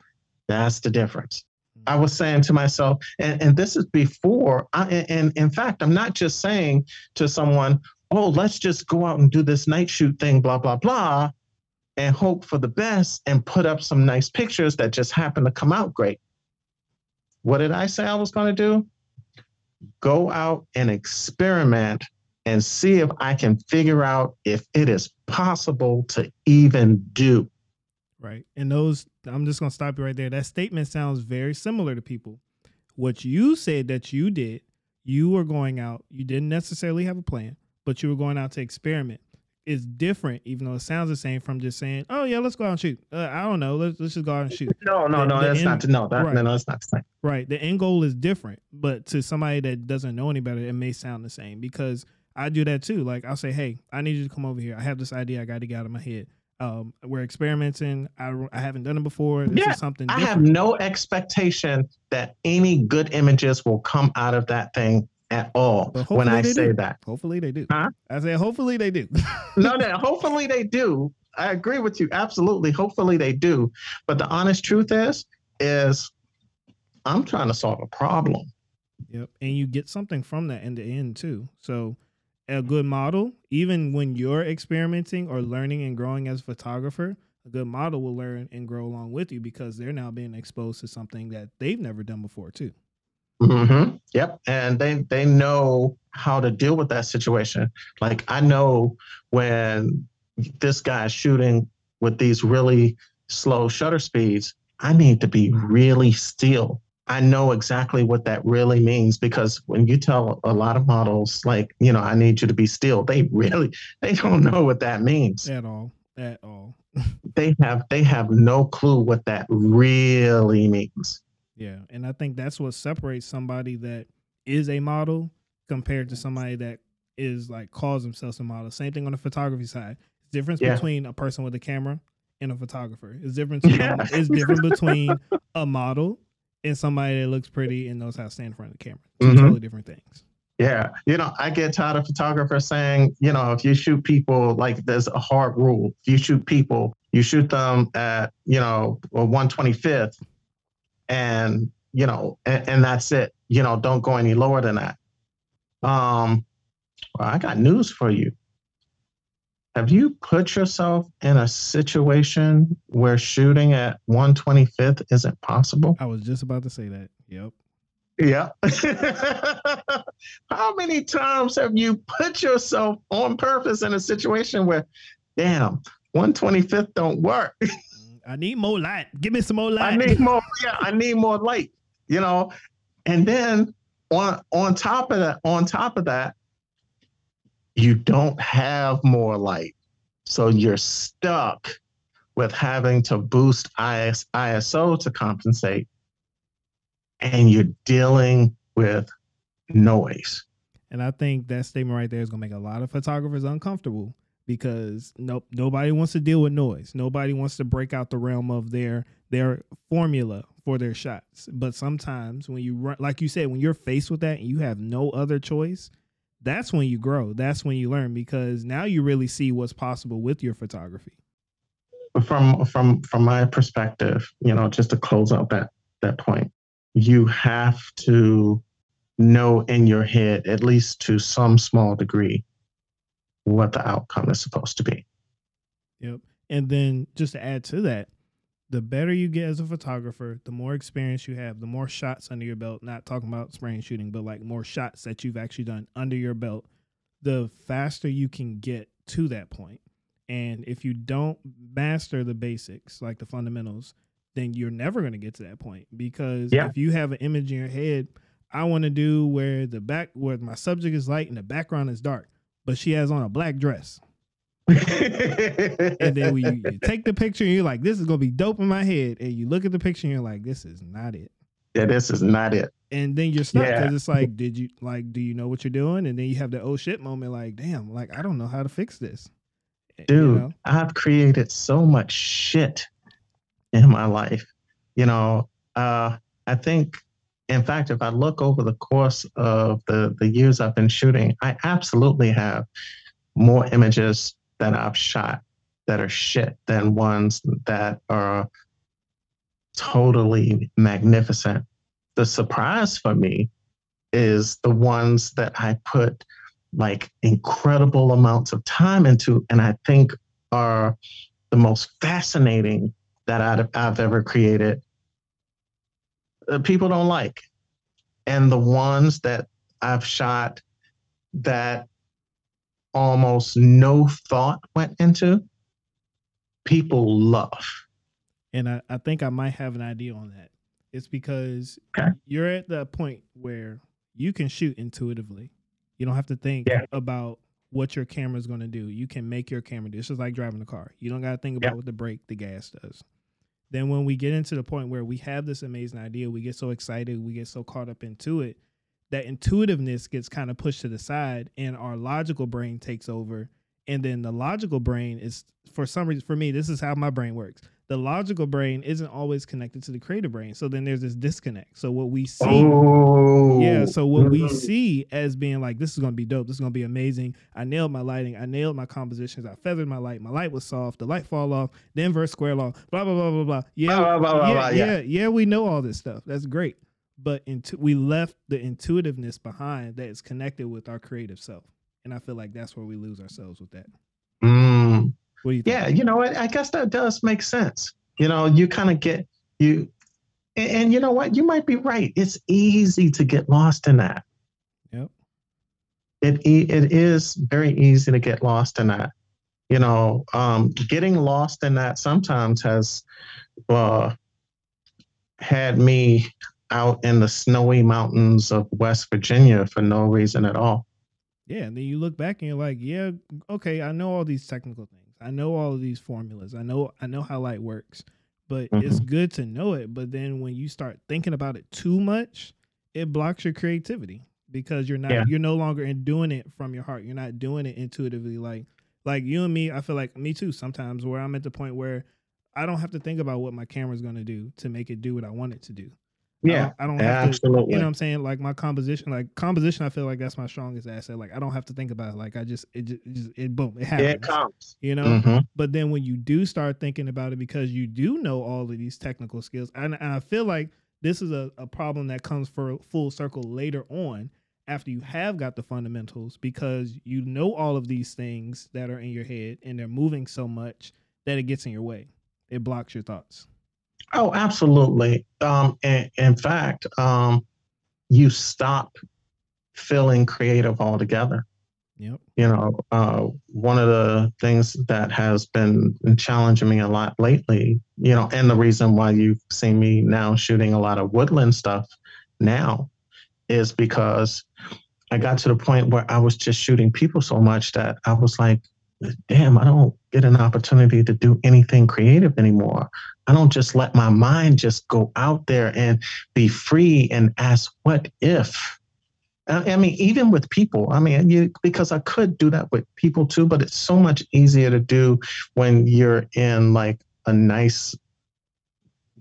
That's the difference. Hmm. I was saying to myself and, and this is before I, and in fact i'm not just saying to someone oh let's just go out and do this night shoot thing blah blah blah and hope for the best and put up some nice pictures that just happen to come out great what did I say I was going to do? Go out and experiment and see if I can figure out if it is possible to even do. right. And those, I'm just gonna stop you right there. That statement sounds very similar to people. What you said that you did, you were going out. You didn't necessarily have a plan, but you were going out to experiment. It's different, even though it sounds the same from just saying, "Oh yeah, let's go out and shoot." Uh, I don't know. Let's let's just go out and shoot. No, no, The- no, the that's end- not no, that, right. no, no, that's not the same. Right. The end goal is different, but to somebody that doesn't know any better, it may sound the same because I do that too. Like I'll say, "Hey, I need you to come over here. I have this idea. I got to get out of my head. Um, we're experimenting. I, I haven't done it before. This Yeah, is something I have no expectation that any good images will come out of that thing at all when I say do. that. Hopefully they do. Huh? I say hopefully they do. no, no, hopefully they do. I agree with you. Absolutely. Hopefully they do. But the honest truth is, is I'm trying to solve a problem. Yep. And you get something from that in the end too. So a good model, even when you're experimenting or learning and growing as a photographer, a good model will learn and grow along with you because they're now being exposed to something that they've never done before too. Hmm Yep. And they they know how to deal with that situation. Like I know when this guy's shooting with these really slow shutter speeds, I need to be really still I know exactly what that really means because when you tell a lot of models, like, you know, I need you to be still, they really, they don't know what that means at all. At all. they have, they have no clue what that really means. Yeah. And I think that's what separates somebody that is a model compared to somebody that is like calls themselves a model. Same thing on the photography side. Difference yeah. between a person with a camera and a photographer. It's different. Yeah. It's different between a model and somebody that looks pretty and knows how to stand in front of the camera. 2 mm-hmm. totally different things. Yeah. You know, I get tired of photographers saying, you know, if you shoot people, like there's a hard rule. If you shoot people, you shoot them at, you know, 125th and, you know, and, and that's it. You know, don't go any lower than that. Um, well, I got news for you. Have you put yourself in a situation where shooting at 125th isn't possible? I was just about to say that. Yep. Yeah. How many times have you put yourself on purpose in a situation where, damn, 125th don't work? I need more light. Give me some more light. I need more. Yeah, I need more light. You know, and then on on top of that, on top of that, you don't have more light. So you're stuck with having to boost IS, ISO to compensate, and you're dealing with noise. And I think that statement right there is going to make a lot of photographers uncomfortable because nope, nobody wants to deal with noise. Nobody wants to break out the realm of their their formula for their shots. But sometimes when you run, like you said, when you're faced with that and you have no other choice, that's when you grow. That's when you learn because now you really see what's possible with your photography. From from from my perspective, you know, just to close out that that point, you have to know in your head, at least to some small degree, what the outcome is supposed to be. Yep. And then just to add to that, the better you get as a photographer, the more experience you have, the more shots under your belt, not talking about spraying shooting, but like more shots that you've actually done under your belt, the faster you can get to that point. And if you don't master the basics, like the fundamentals, then you're never going to get to that point because yeah. if you have an image in your head, I want to do where the back where my subject is light and the background is dark, but she has on a black dress and then we you take the picture and you're like, this is gonna be dope in my head. And you look at the picture and you're like, this is not it. Yeah, this is not it. And then you're stuck because yeah. it's like, did you like, do you know what you're doing? And then you have the oh shit moment, like, damn, like I don't know how to fix this. Dude, you know? I've created so much shit in my life. You know, uh, I think in fact, if I look over the course of the, the years I've been shooting, I absolutely have more images that I've shot that are shit than ones that are totally magnificent. The surprise for me is the ones that I put like incredible amounts of time into, and I think are the most fascinating that I've, I've ever created. Uh, people don't like. And the ones that I've shot that almost no thought went into, people love. And I, I think I might have an idea on that. It's because okay. you're at the point where you can shoot intuitively. You don't have to think yeah. about what your camera is going to do. You can make your camera do. It's just like driving a car. You don't got to think about yeah. what the brake, the gas does. Then when we get into the point where we have this amazing idea, we get so excited, we get so caught up into it that intuitiveness gets kind of pushed to the side and our logical brain takes over. And then the logical brain is for some reason for me this is how my brain works the logical brain isn't always connected to the creative brain. So then there's this disconnect. So what we see oh. yeah so what we see as being like this is going to be dope. This is going to be amazing. I nailed my lighting. I nailed my compositions. I feathered my light. My light was soft. The light fall off. The inverse square law. Blah blah blah blah blah. Yeah blah, blah, blah, yeah, yeah, yeah yeah we know all this stuff. That's great. But intu- we left the intuitiveness behind that is connected with our creative self. And I feel like that's where we lose ourselves with that. You? Yeah, you know what? I guess that does make sense. You know, you kind of get you and, and, you know what? You might be right. It's easy to get lost in that. Yep. It it is very easy to get lost in that. You know, um, getting lost in that sometimes has uh, had me out in the snowy mountains of West Virginia for no reason at all. Yeah, and then you look back and you're like, yeah, okay, I know all these technical things. I know all of these formulas. I know I know how light works. But mm-hmm. it's good to know it. But then when you start thinking about it too much, it blocks your creativity because you're not yeah. you're no longer in doing it from your heart. You're not doing it intuitively like like you and me, I feel like me too sometimes where I'm at the point where I don't have to think about what my camera's going to do to make it do what I want it to do. Yeah, I don't, I don't have absolutely. to. You know what I'm saying? Like my composition, like composition, I feel like that's my strongest asset. Like I don't have to think about it. Like I just, it just, it, just, it boom, it happens. Yeah, it comes. You know. Mm-hmm. But then when you do start thinking about it, because you do know all of these technical skills, and, and I feel like this is a, a problem that comes for full circle later on after you have got the fundamentals because you know all of these things that are in your head and they're moving so much that it gets in your way. It blocks your thoughts. Oh, absolutely. Um, in, in fact, um, you stop feeling creative altogether. Yep. You know, uh, one of the things that has been challenging me a lot lately, you know, and the reason why you've seen me now shooting a lot of woodland stuff now is because I got to the point where I was just shooting people so much that I was like, damn, I don't get an opportunity to do anything creative anymore. I don't just let my mind just go out there and be free and ask, what if? I mean, even with people, I mean, you, because I could do that with people too, but it's so much easier to do when you're in like a nice,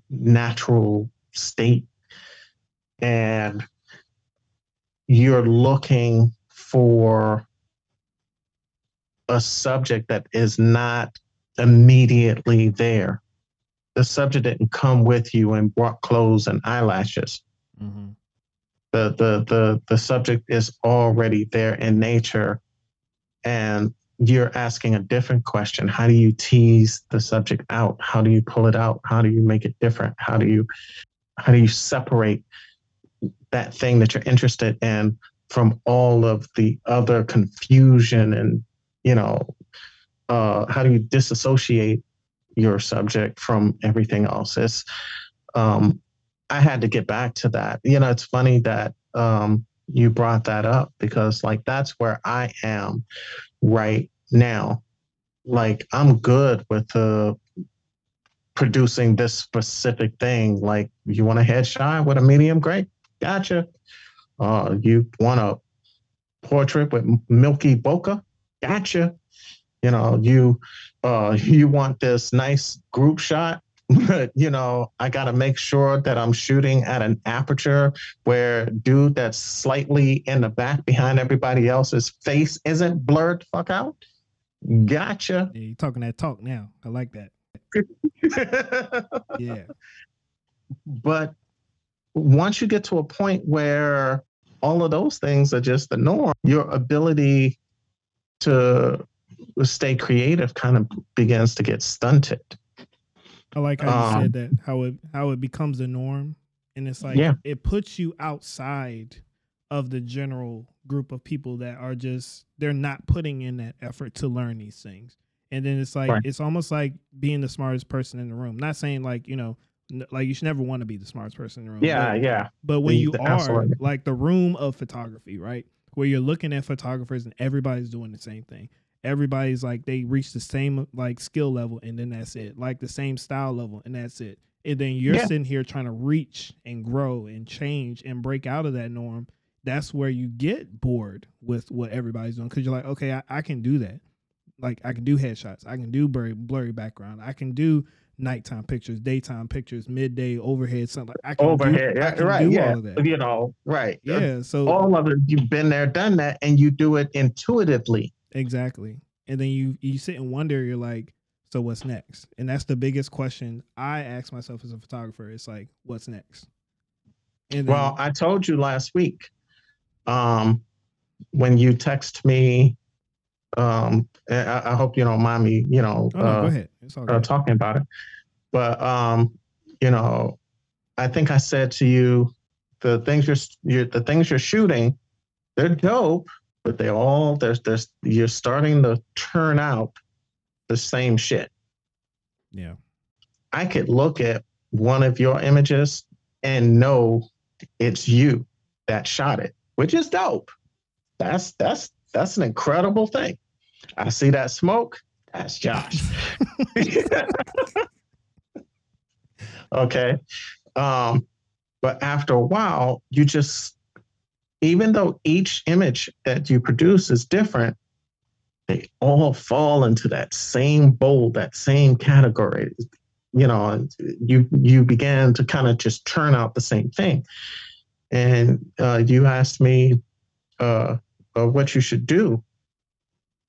natural state and you're looking for a subject that is not immediately there. The subject didn't come with you and brought clothes and eyelashes. Mm-hmm. The, the the the subject is already there in nature, and you're asking a different question. How do you tease the subject out? How do you pull it out? How do you make it different? How do you how do you separate that thing that you're interested in from all of the other confusion and you know uh, how do you disassociate your subject from everything else? It's um, i had to get back to that. You know it's funny that um, you brought that up because like that's where i am right now. Like i'm good with the producing this specific thing. Like you want a headshot with a medium? Great. Gotcha. Uh, you want a portrait with Milky Bokeh? Gotcha. You know, you uh, you want this nice group shot, but you know, I got to make sure that I'm shooting at an aperture where dude that's slightly in the back behind everybody else's face isn't blurred fuck out. Gotcha. Yeah, you're talking that talk now. I like that. yeah. But once you get to a point where all of those things are just the norm, your ability to stay creative kind of begins to get stunted. I like how you um, said that how it how it becomes a norm, and it's like yeah. it puts you outside of the general group of people that are just they're not putting in that effort to learn these things. And then it's like right. it's almost like being the smartest person in the room. Not saying like you know like you should never want to be the smartest person in the room. Yeah, but, yeah. But when you are absolutely. like the room of photography, right? Where you're looking at photographers and everybody's doing the same thing. Everybody's like they reach the same like skill level and then that's it. Like the same style level and that's it. And then you're yeah. sitting here trying to reach and grow and change and break out of that norm. That's where you get bored with what everybody's doing because you're like, okay, I, I can do that. Like I can do headshots. I can do blurry blurry background. I can do nighttime pictures, daytime pictures, midday overhead, something. Like I can overhead, do, yeah, I can right, yeah. You know, right. Yeah. So all of it, you've been there, done that, and you do it intuitively. Exactly. And then you you sit and wonder, you're like, so what's next? And that's the biggest question I ask myself as a photographer. It's like, what's next? And then, well, I told you last week, um, when you text me um, I, I, hope you don't mind me, you know, oh, no, uh, go ahead. Uh, talking about it. But um, you know, I think I said to you, the things you're, you're the things you're shooting, they're dope, but they all there's there's you're starting to turn out the same shit. Yeah. I could look at one of your images and know it's you that shot it, which is dope. That's that's that's an incredible thing. I see that smoke. That's Josh. okay. Um, but after a while, you just, even though each image that you produce is different, they all fall into that same bowl, that same category. You know, you you began to kind of just turn out the same thing. And uh, you asked me uh, uh, what you should do,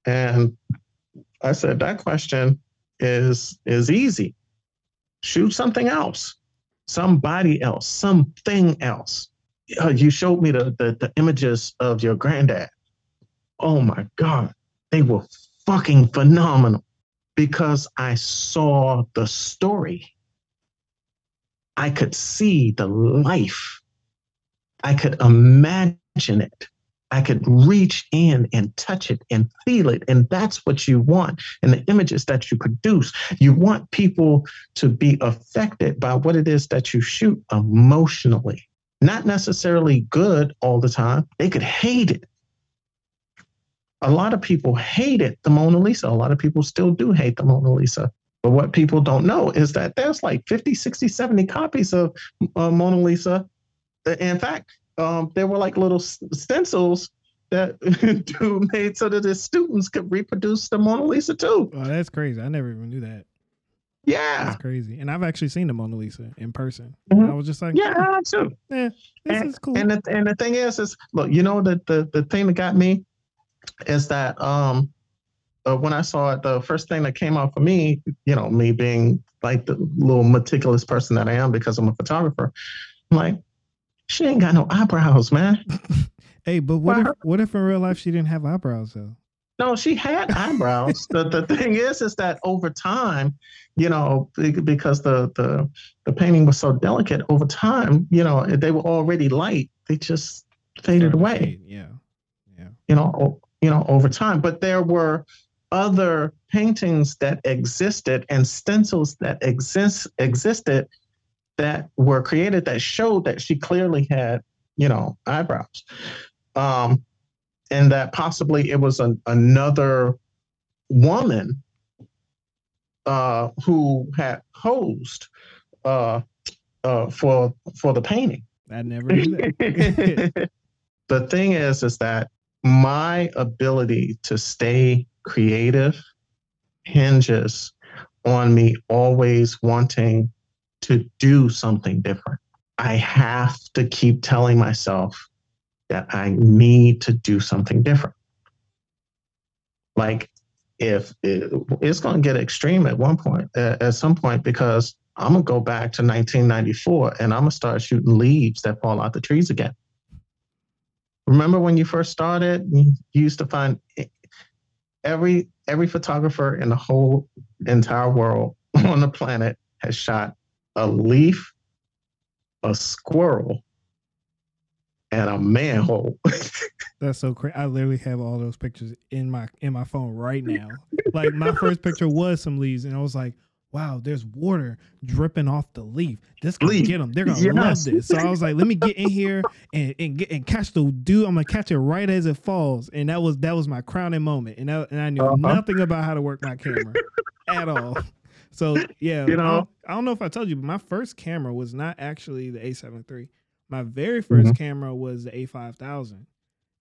and I said that question is is easy. Shoot something else, somebody else, something else. Uh, you showed me the, the the images of your granddad. Oh my God, they were fucking phenomenal because I saw the story. I could see the life. I could imagine it. I could reach in and touch it and feel it. And that's what you want in the images that you produce. You want people to be affected by what it is that you shoot emotionally. Not necessarily good all the time. They could hate it. A lot of people hated the Mona Lisa. A lot of people still do hate the Mona Lisa. But what people don't know is that there's like 50, 60, 70 copies of uh, Mona Lisa. In fact, um, there were like little stencils that dude made so that his students could reproduce the Mona Lisa too. Oh, that's crazy. I never even knew that. Yeah. That's crazy. And I've actually seen the Mona Lisa in person. Mm-hmm. I was just like, Yeah, I too. Yeah, this and, is cool. And the, and the thing is, is look, you know that the, the thing that got me is that um uh, when I saw it, the first thing that came out for me, you know, me being like the little meticulous person that I am because I'm a photographer, I'm like, she ain't got no eyebrows, man. hey, but what if what if in real life she didn't have eyebrows though? No, she had eyebrows. the the thing is, is that over time, you know, because the the the painting was so delicate, over time, you know, they were already light. They just faded away. Fade. Yeah, yeah. You know, you know, over time. But there were other paintings that existed and stencils that exist existed that were created that showed that she clearly had, you know, eyebrows. Um, and that possibly it was an, another woman uh, who had posed uh, uh, for for the painting. I never knew that. the thing is, is that my ability to stay creative hinges on me always wanting to do something different. I have to keep telling myself that I need to do something different. Like, if it, it's going to get extreme at one point, at some point, because I'm going to go back to 1994 and I'm going to start shooting leaves that fall out the trees again. Remember when you first started, you used to find every every photographer in the whole entire world on the planet has shot a leaf, a squirrel, and a manhole. That's so crazy. I literally have all those pictures in my in my phone right now. like my first picture was some leaves, and I was like, "Wow, there's water dripping off the leaf. This gonna leaf. get them. They're gonna yes. love this." So I was like, "Let me get in here and and get and catch the dude. I'm gonna catch it right as it falls." And that was that was my crowning moment. And I, and I knew uh-huh. nothing about how to work my camera at all. So yeah, you know, I don't, know if I told you, but my first camera was not actually the A7 III. My very 1st mm-hmm. camera was the A5000.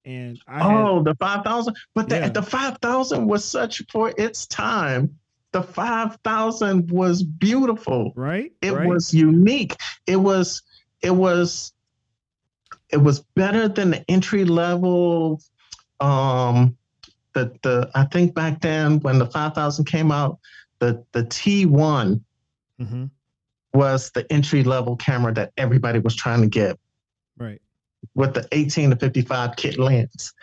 And I oh, had, the 5000, but the, yeah. the 5000 was such for its time. The 5000 was beautiful, right? It right. was unique. It was, it was, it was better than the entry level. Um, the the I think back then when the 5000 came out, the the T1 mm-hmm. was the entry level camera that everybody was trying to get. Right. With the 18 to 55 kit lens.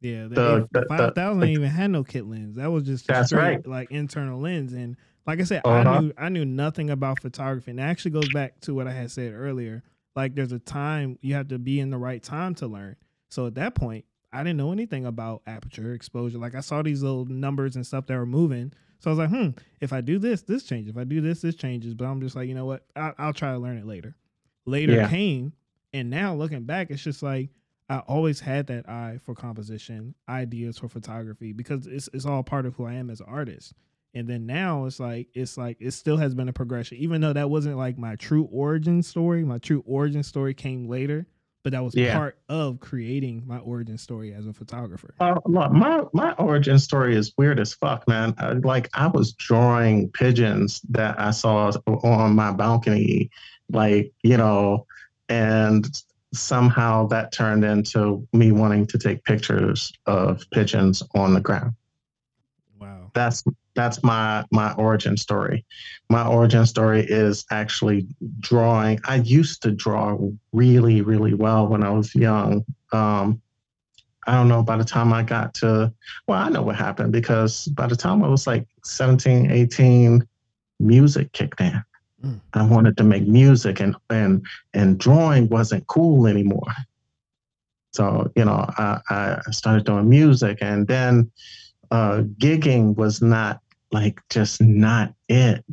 Yeah, the, the, the 5000 even had no kit lens. That was just that's straight, right. like internal lens. And like I said, uh-huh. I knew I knew nothing about photography. And it actually goes back to what I had said earlier. Like there's a time you have to be in the right time to learn. So at that point, I didn't know anything about aperture exposure. Like I saw these little numbers and stuff that were moving. So I was like, hmm, if I do this, this changes. If I do this, this changes. But I'm just like, you know what? I, will try to learn it later. Later yeah. came And now looking back, it's just like I always had that eye for composition, ideas for photography, because it's it's all part of who I am as an artist. And then now it's like it's like it still has been a progression, even though that wasn't like my true origin story. My true origin story came later, but that was Yeah. part of creating my origin story as a photographer. Uh, look, my my origin story is weird as fuck, man. I, like I was drawing pigeons that I saw on my balcony, like you know, and somehow that turned into me wanting to take pictures of pigeons on the ground. Wow. That's that's my my origin story. My origin story is actually drawing. I used to draw really really well when I was young. Um, I don't know, by the time I got to, well, I know what happened because by the time I was like 17, 18, music kicked in. Mm. I wanted to make music and and and drawing wasn't cool anymore. So, you know, I, I started doing music and then uh, gigging was not like just not it.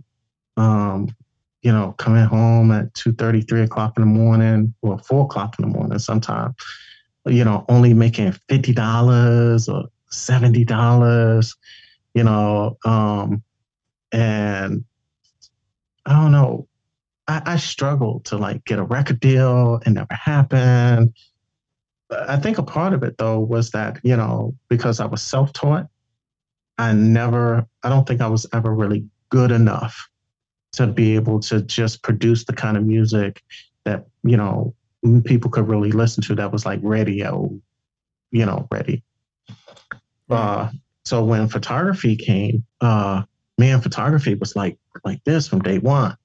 Um, you know, coming home at 2 3 o'clock in the morning or 4 o'clock in the morning sometime you know, only making fifty dollars or seventy dollars, you know, um, and I don't know. I, I struggled to like get a record deal. It never happened. I think a part of it though was that you know because I was self-taught, I never. I don't think I was ever really good enough to be able to just produce the kind of music that you know people could really listen to that was like radio, you know, ready. Uh, so when photography came, uh, man, photography was like like this from day one.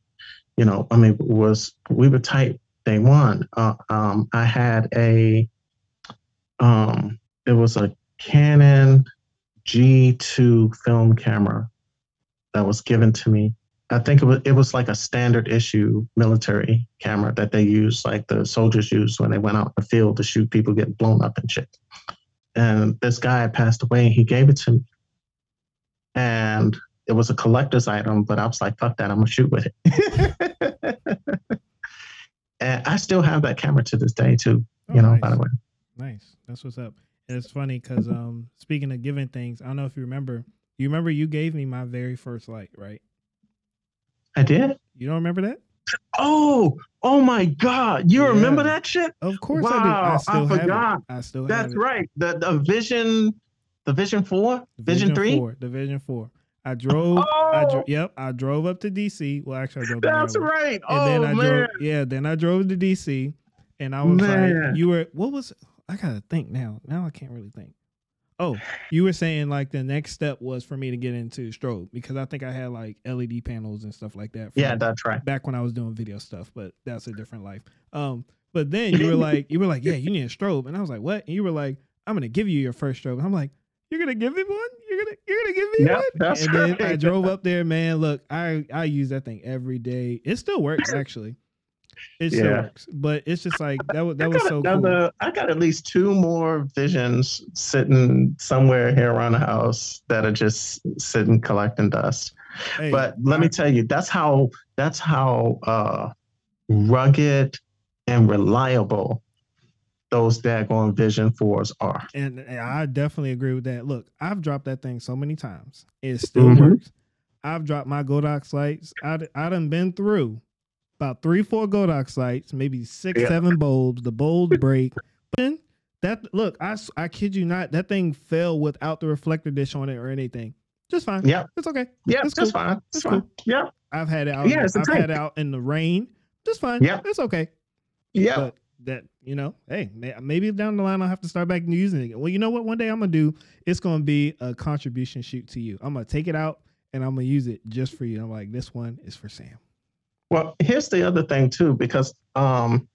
You know, I mean, was we were tight day one. Uh, um, I had a, um, it was a Canon G2 film camera that was given to me I think it was it was like a standard issue military camera that they used, like the soldiers used when they went out in the field to shoot people getting blown up and shit. And this guy passed away, and he gave it to me, and it was a collector's item. But I was like, "Fuck that! I'm gonna shoot with it." and I still have that camera to this day, too. Oh, You know, nice. by the way. Nice. That's what's up. And it's funny because um speaking of giving things, I don't know if you remember. You remember you gave me my very first light, right? I did. You don't remember that? Oh, oh my God! You remember that shit? Of course I do. Wow, I I still have forgot. it. I still have That's right. The the Vision, the Vision Four, Vision, Three. Four. Division four. I drove. I Oh, dro- yep. I drove up to DC. Well, actually, I drove. that's Maryland. right. And oh then I man. drove. Yeah. Then I drove to DC, and I was Man. like, "You were what was? I gotta think now. Now I can't really think. Oh, you were saying like the next step was for me to get into strobe because I think I had like LED panels and stuff like that. Yeah, that's right. back when I was doing video stuff, but that's a different life. Um, but then you were like, you were like, yeah, you need a strobe, and I was like, what? And you were like, I'm gonna give you your first strobe. And I'm like, you're gonna give me one? You're gonna you're gonna give me Yep, one? that's and then I drove up there, man. Look, I I use that thing every day. It still works actually. It still Yeah. works, but it's just like that was that I was so cool. I got at least two more visions sitting somewhere here around the house that are just sitting collecting dust. Hey, but let me tell you, that's how that's how uh, rugged and reliable those daggone Vision Fours are. and, and I definitely agree with that. Look, I've dropped that thing so many times. It still Mhm. works. I've dropped my Godox lights. I I done been through about three, four Godox lights, maybe six, Yeah. seven bulbs. The bulbs break. But then that look, I, I kid you not, that thing fell without the reflector dish on it or anything. Just fine. Yeah, It's okay. yeah, it's that's cool. fine. That's fine. cool. Yeah, I've had it out. Yeah, it's I've had it out in the rain. Just fine. Yeah. It's okay. yeah. But that you know, hey, maybe down the line I'll have to start back using it. again. Well, you know what? One day I'm gonna do. It's gonna be a contribution shoot to you. I'm gonna take it out and I'm gonna use it just for you. I'm like, this one is for Sam. Well, here's the other thing too, because um,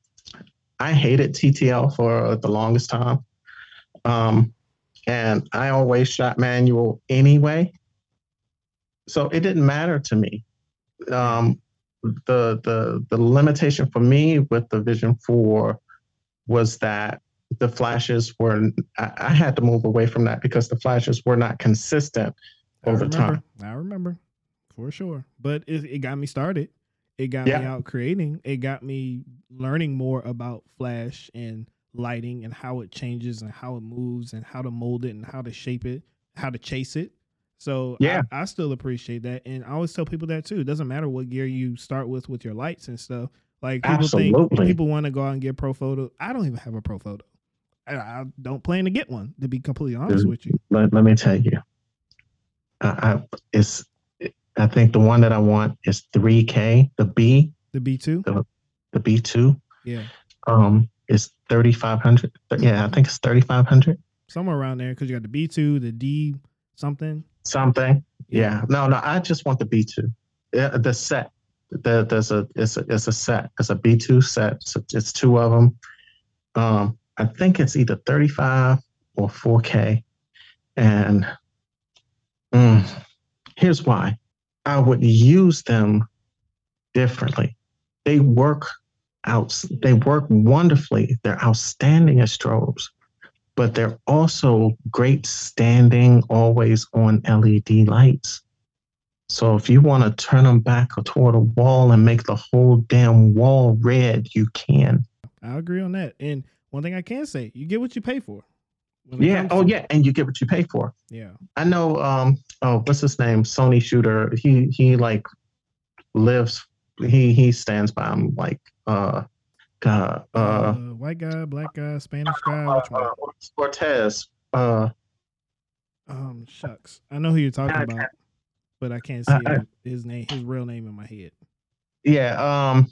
I hated TTL for the longest time, um, and I always shot manual anyway, so it didn't matter to me. Um, the the the limitation for me with the Vision Four was that the flashes were I, I had to move away from that because the flashes were not consistent I over remember. time. I remember for sure. But it, it got me started. It got me out creating. It got me learning more about flash and lighting and how it changes and how it moves and how to mold it and how to shape it, how to chase it. So Yeah. I, I still appreciate that, and I always tell people that too. It doesn't matter what gear you start with with your lights and stuff. Like people think Absolutely. people want to go out and get Profoto. I don't even have a Profoto. I, I don't plan to get one. To be completely honest Dude. with you, let, let me tell you, I, I it's I think the one that I want is 3K. The B, the B two. the B2, Yeah, um, is 3,500. Yeah, I think it's 3,500 somewhere around there because you got the B two, the D something. something. Yeah, no, no, I just want the B2. Yeah, the set. The, there's a it's a it's a set. It's a B2 set. So it's two of them. Um, I think it's either 35 or 4K. And mm, here's why. I would use them differently. They work out. They work wonderfully. They're outstanding as strobes, but they're also great standing, always on LED lights. So if you want to turn them back toward a wall and make the whole damn wall red, you can. I agree on that. And one thing I can say, you get what you pay for. Yeah. Oh yeah, and you get what you pay for. yeah. I know. Um. Oh, what's his name? Sony shooter. He he like lives. He he stands by him like uh, God, Uh, uh, white guy, black guy, Spanish guy. Which one? uh, Cortez. Uh, Um, shucks. I know who you're talking I- about, but I can't see I- his name, his real name in my head. yeah. Um,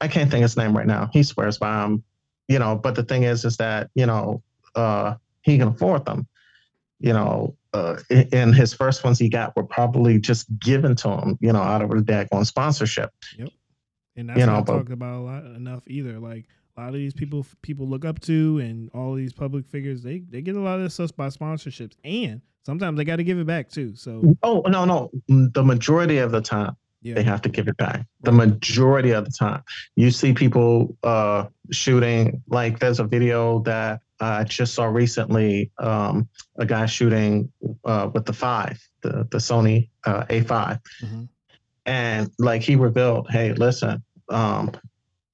I can't think his name right now. He swears by him. You know, but the thing is, is that you know, uh, he can afford them. You know, uh, and his first ones he got were probably just given to him. You know, out of a daggone sponsorship. Yep. And that's You not know, talked about a lot enough either. Like a lot of these people people look up to and all these public figures, they they get a lot of this stuff by sponsorships. And sometimes they got to give it back too. So Oh no, no. The majority of the time, yeah. they have to give it back. The majority of the time, you see people uh, shooting. Like there's a video that I just saw recently. Um, a guy shooting uh, with the five, the the Sony uh, A5, Mhm. and like he revealed, hey, listen, um,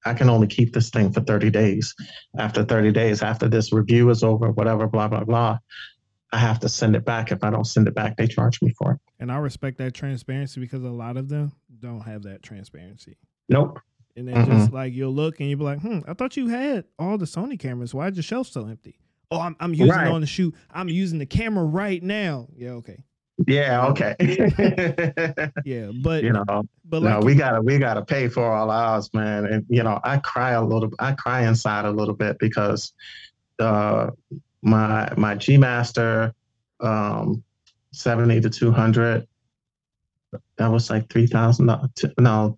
I can only keep this thing for 30 days. After 30 days, after this review is over, whatever, blah blah blah. I have to send it back. If I don't send it back, they charge me for it. And I respect that transparency because a lot of them don't have that transparency. Nope. And then Mm-mm. just like you'll look and you'll be like, hmm, I thought you had all the Sony cameras. Why is your shelf so empty? Oh, I'm, I'm using Right. it on the shoot. I'm using the camera right now. Yeah, okay. Yeah, okay. Yeah, but you know, but no, like we gotta we gotta pay for all ours, man. And you know, I cry a little I cry inside a little bit because uh my my G Master um 70 to 200 that was like three thousand no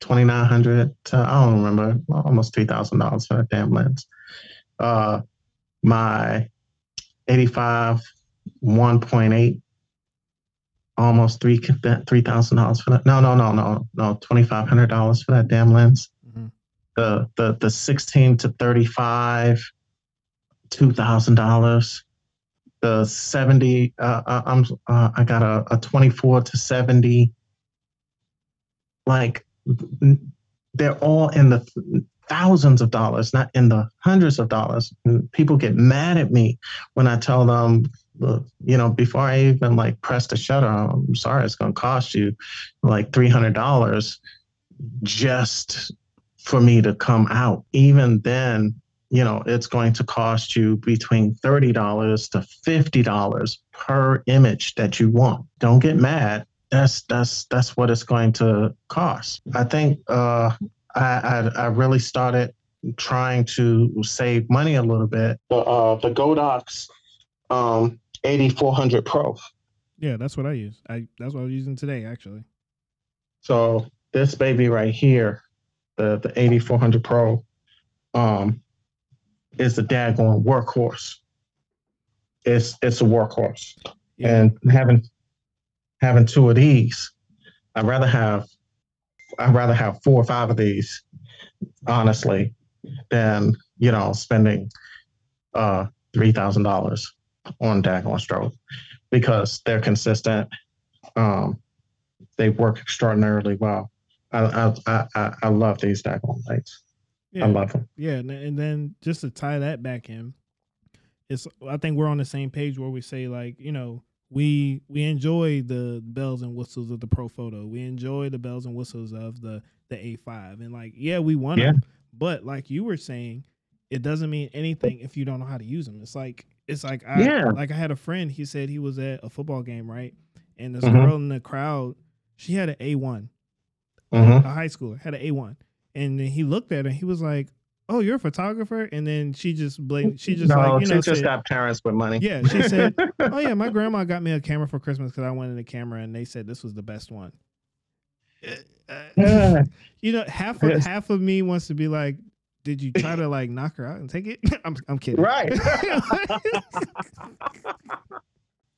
twenty nine hundred I don't remember almost three thousand dollars for that damn lens. Uh my 85 1.8 almost three three thousand dollars for that. No, no, no, no, no, twenty five hundred dollars for that damn lens. Mhm. The the the sixteen to thirty five, two thousand dollars. The seventy, uh, uh, I'm uh, I got a, a twenty four to seventy. Like they're all in the thousands of dollars, not in the hundreds of dollars. And people get mad at me when I tell them you know, before I even like press the shutter, I'm sorry, it's going to cost you like $300 just for me to come out. Even then, you know, it's going to cost you between $30 to $50 per image that you want. Don't get mad. That's that's that's what it's going to cost. I think uh, I, I I really started trying to save money a little bit. The uh, the Godox um AD400 Pro. yeah, that's what I use. I that's what I was using today actually. So this baby right here, the the AD400 Pro, um, is the daggone workhorse. It's it's a workhorse, Yeah. and having having two of these, I'd rather have I'd rather have four or five of these, honestly, than you know spending uh three thousand dollars on daggone strobe because they're consistent. Um, they work extraordinarily well. I I I, I love these daggone lights. Yeah. I love them. Yeah, and, and then just to tie that back in, it's I think we're on the same page where we say like you know we we enjoy the bells and whistles of the Profoto. we enjoy the bells and whistles of the the A5, and like yeah, we want Yeah. them, but like you were saying, it doesn't mean anything if you don't know how to use them. It's like it's like I Yeah. like I had a friend. He said he was at a football game, right, and this Mhm. girl in the crowd, she had an A one Mhm. a high schooler, had an A1. And then he looked at her and he was like, Oh, you're a photographer? And then she just blatant she just no, like, you she know, just said, got parents with money. Yeah, she said, Oh yeah, my grandma got me a camera for Christmas because I wanted a camera and they said this was the best one. Uh, you know, half of Yes. half of me wants to be like, Did you try to like knock her out and take it? I'm I'm kidding. Right.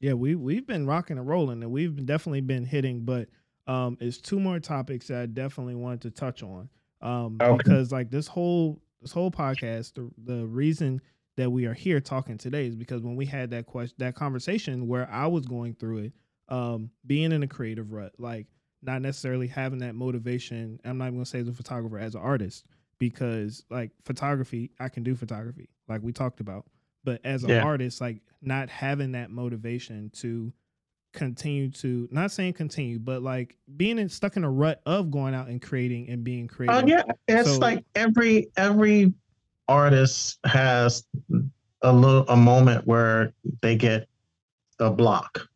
yeah, we we've been rocking and rolling, and we've definitely been hitting. But um, it's two more topics that I definitely wanted to touch on. Um, Okay. because like this whole this whole podcast, the the reason that we are here talking today is because when we had that question that conversation where I was going through it, um, being in a creative rut, like not necessarily having that motivation. I'm not even gonna say as a photographer, as an artist, because like photography, I can do photography, like we talked about. But as an Yeah. artist, like not having that motivation to continue to not saying continue, but like being in, stuck in a rut of going out and creating and being creative. Oh yeah, it's So- like every every artist has a little a moment where they get a block.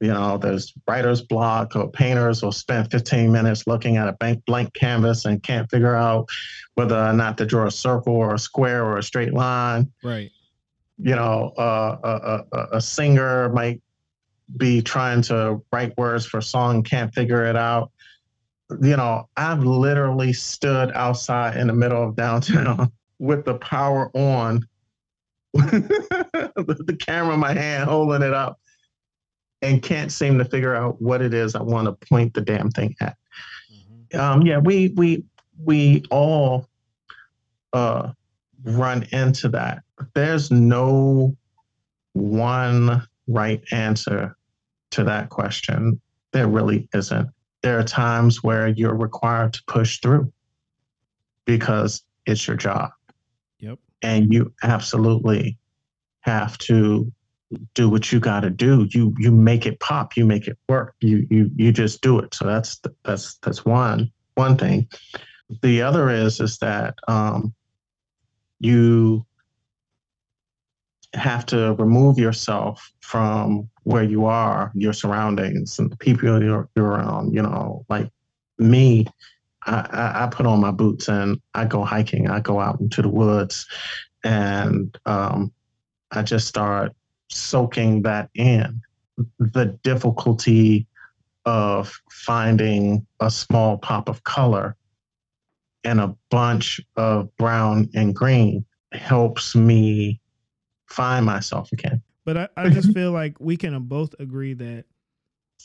You know, there's writer's block or painters will spend 15 minutes looking at a blank blank canvas and can't figure out whether or not to draw a circle or a square or a straight line. Right. You know, uh, a, a, a singer might be trying to write words for a song, can't figure it out you know, I've literally stood outside in the middle of downtown with the power on, the camera in my hand, holding it up, and can't seem to figure out what it is I want to point the damn thing at. Um, yeah, we we we all uh, run into that. There's no one right answer to that question. There really isn't. There are times where you're required to push through because it's your job. Yep. and you absolutely have to do what you got to do. You you make it pop. You make it work. You you you just do it. So that's that's that's one one thing. The other is is that um you have to remove yourself from where you are, your surroundings, and the people you're, you're around. You know, like me, I, I, put on my boots and I go hiking. I go out into the woods, and um, I just start soaking that in. The difficulty of finding a small pop of color and a bunch of brown and green helps me find myself again. But I, I just feel like we can both agree that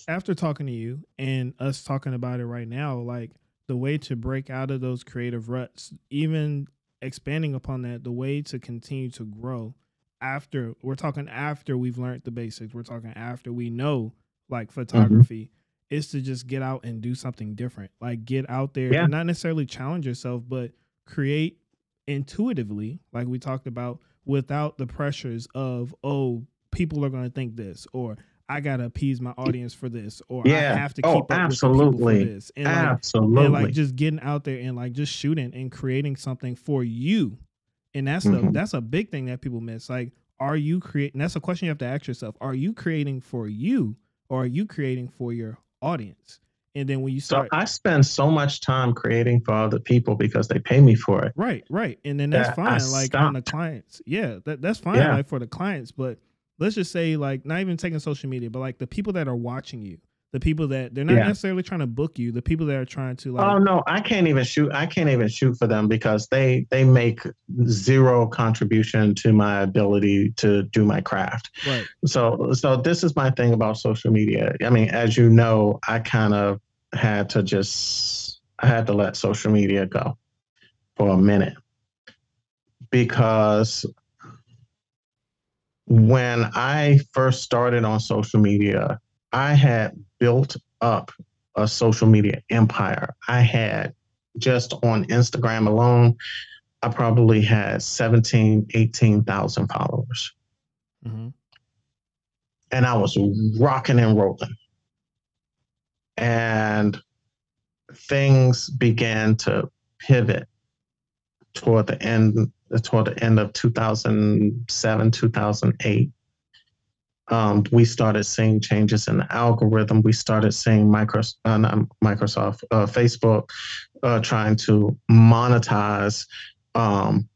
after talking to you and us talking about it right now, like the way to break out of those creative ruts, even expanding upon that, the way to continue to grow after we're talking after we've learned the basics, we're talking after we know like mm-hmm. photography is to just get out and do something different. Like get out there Yeah. and not necessarily challenge yourself, but create intuitively, like we talked about, without the pressures of, oh, people are going to think this, or I got to appease my audience for this, or I have to Oh, keep up with people for absolutely. this. And like, Absolutely. and like just getting out there and like just shooting and creating something for you. And that's the Mhm. that's a big thing that people miss. Like, are you creating that's a question you have to ask yourself. Are you creating for you or are you creating for your audience? And then when you so start I spend so much time creating for other people because they pay me for it. Right, right. And then that's that I fine. Like on the clients. Yeah, that, that's fine Yeah. like for the clients. But let's just say like not even taking social media, but like the people that are watching you, the people that they're not Yeah. necessarily trying to book you, the people that are trying to like oh no, I can't even shoot. I can't even shoot for them because they they make zero contribution to my ability to do my craft. right. So so this is my thing about social media. I mean, as you know, I kind of had to just I had to let social media go for a minute because when I first started on social media, I had built up a social media empire. I had just on Instagram alone, I probably had 17, 18,000 followers. Mm-hmm. And I was rocking and rolling. And things began to pivot toward the end toward the end of 2007 2008 um, we started seeing changes in the algorithm. We started seeing Microsoft, uh, Microsoft, uh, Facebook, uh, trying to monetize um,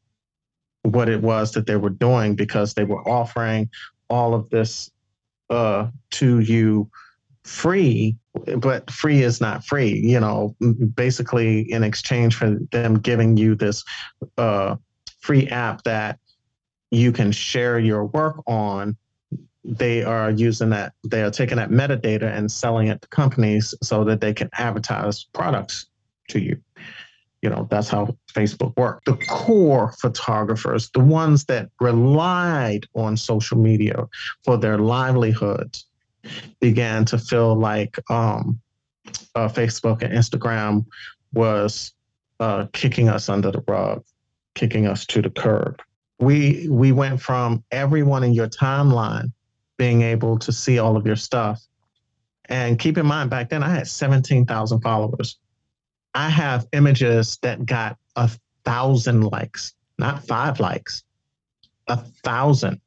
what it was that they were doing because they were offering all of this uh, to you free, but free is not free. You know, basically in exchange for them giving you this uh, free app that you can share your work on. They are using that they are taking that metadata and selling it to companies so that they can advertise products to you. You know that's how facebook worked. The core photographers the ones that relied on social media for their livelihoods began to feel like um, uh, facebook and instagram was uh, kicking us under the rug kicking us to the curb we we went from everyone in your timeline being able to see all of your stuff. And keep in mind, back then I had 17,000 followers. I have images that got a thousand likes, not five likes, a thousand.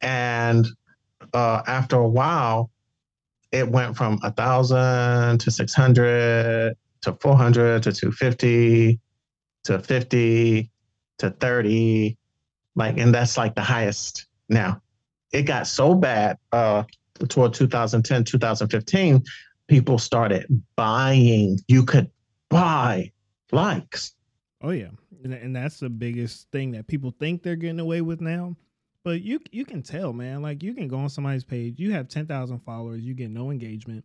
And uh, after a while, it went from a thousand to 600 to 400 to 250 to 50 to 30. Like, and that's like the highest now it got so bad uh, toward 2010, 2015, people started buying. You could buy likes. Oh yeah, and that's the biggest thing that people think they're getting away with now. But you you can tell, man. Like you can go on somebody's page, you have ten thousand followers, you get no engagement,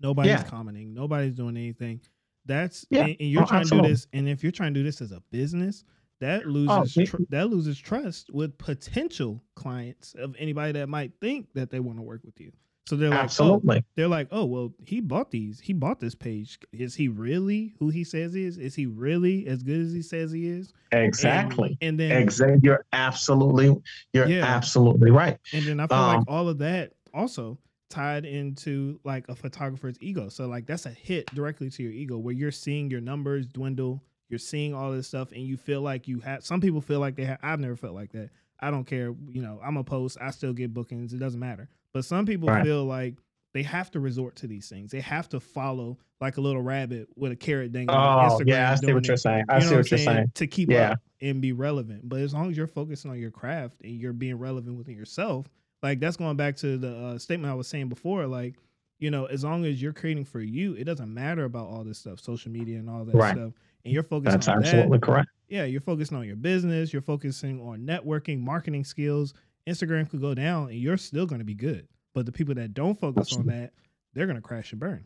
nobody's yeah. commenting, nobody's doing anything. That's yeah. and, and you're oh, trying absolutely. to do this. And if you're trying to do this as a business, that loses oh, tr- that loses trust with potential clients of anybody that might think that they want to work with you. So they're like, oh, absolutely. Oh, they're like, oh well, he bought these. He bought this page. Is he really who he says he is? Is he really as good as he says he is? Exactly. And, and then exactly, you're absolutely, you're yeah. absolutely right. And then I feel um, like all of that also tied into like a photographer's ego. So like that's a hit directly to your ego where you're seeing your numbers dwindle you're seeing all this stuff and you feel like you have some people feel like they have I've never felt like that. I don't care, you know, I'm a post, I still get bookings, it doesn't matter. But some people right. feel like they have to resort to these things. They have to follow like a little rabbit with a carrot dangling. Oh, yeah, I see what you're saying. I you see what, what you're saying? To keep yeah. up and be relevant. But as long as you're focusing on your craft and you're being relevant within yourself, like that's going back to the uh, statement I was saying before. Like, you know, as long as you're creating for you, it doesn't matter about all this stuff, social media and all that right. stuff and you're focusing That's on absolutely that, correct. Yeah, you're focusing on your business, you're focusing on networking, marketing skills. Instagram could go down and you're still going to be good. But the people that don't focus absolutely. on that, they're going to crash and burn.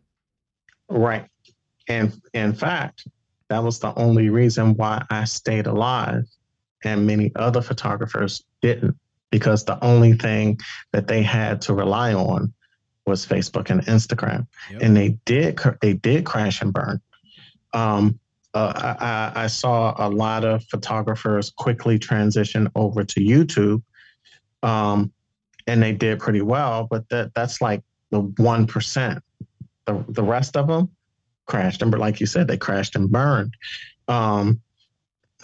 Right. And in fact, that was the only reason why I stayed alive and many other photographers didn't because the only thing that they had to rely on was Facebook and Instagram. Yep. And they did they did crash and burn. Um, uh, I, I, saw a lot of photographers quickly transition over to YouTube, um, and they did pretty well. But that that's like the one percent. The the rest of them crashed and, like you said, they crashed and burned. Um,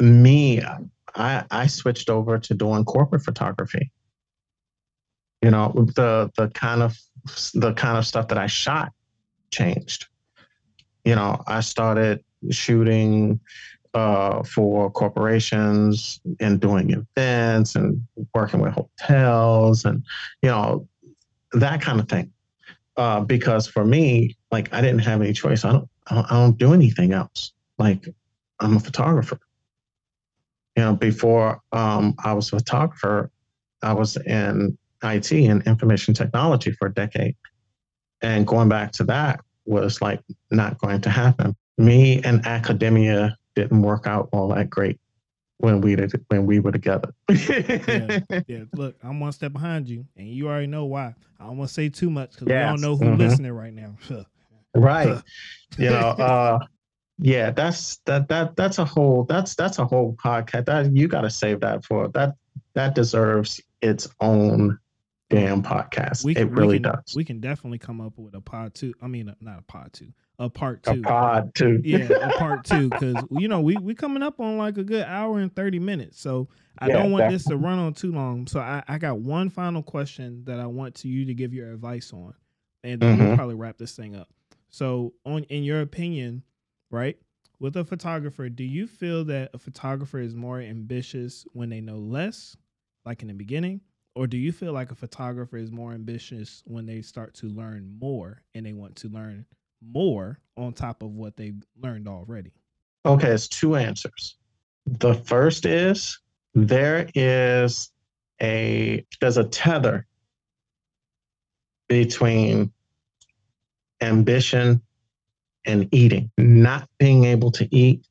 me, I I switched over to doing corporate photography. You know, the the kind of the kind of stuff that I shot changed. You know, I started shooting uh, for corporations and doing events and working with hotels and you know that kind of thing. Uh, because for me, like I didn't have any choice. I don't. I don't do anything else. Like I'm a photographer. You know, before um, I was a photographer, I was in IT and information technology for a decade, and going back to that was like not going to happen me and academia didn't work out all that great when we did when we were together. yeah, yeah, look, I'm one step behind you, and you already know why. I don't want to say too much because yes. we don't know who's mm-hmm. listening right now. right. you know, uh, yeah, that's that that that's a whole that's that's a whole podcast. That you got to save that for that. That deserves its own damn podcast. We can, it really we can, does. We can definitely come up with a pod two. I mean, not a pod two, a part two. A pod two. yeah, a part two because you know we we coming up on like a good hour and thirty minutes. So I yeah, don't want definitely. this to run on too long. So I I got one final question that I want to you to give your advice on, and then mm-hmm. we'll probably wrap this thing up. So on in your opinion, right? With a photographer, do you feel that a photographer is more ambitious when they know less, like in the beginning, or do you feel like a photographer is more ambitious when they start to learn more and they want to learn more on top of what they've learned already? Okay, it's two answers. The first is there is a there's a tether between ambition and eating. Not being able to eat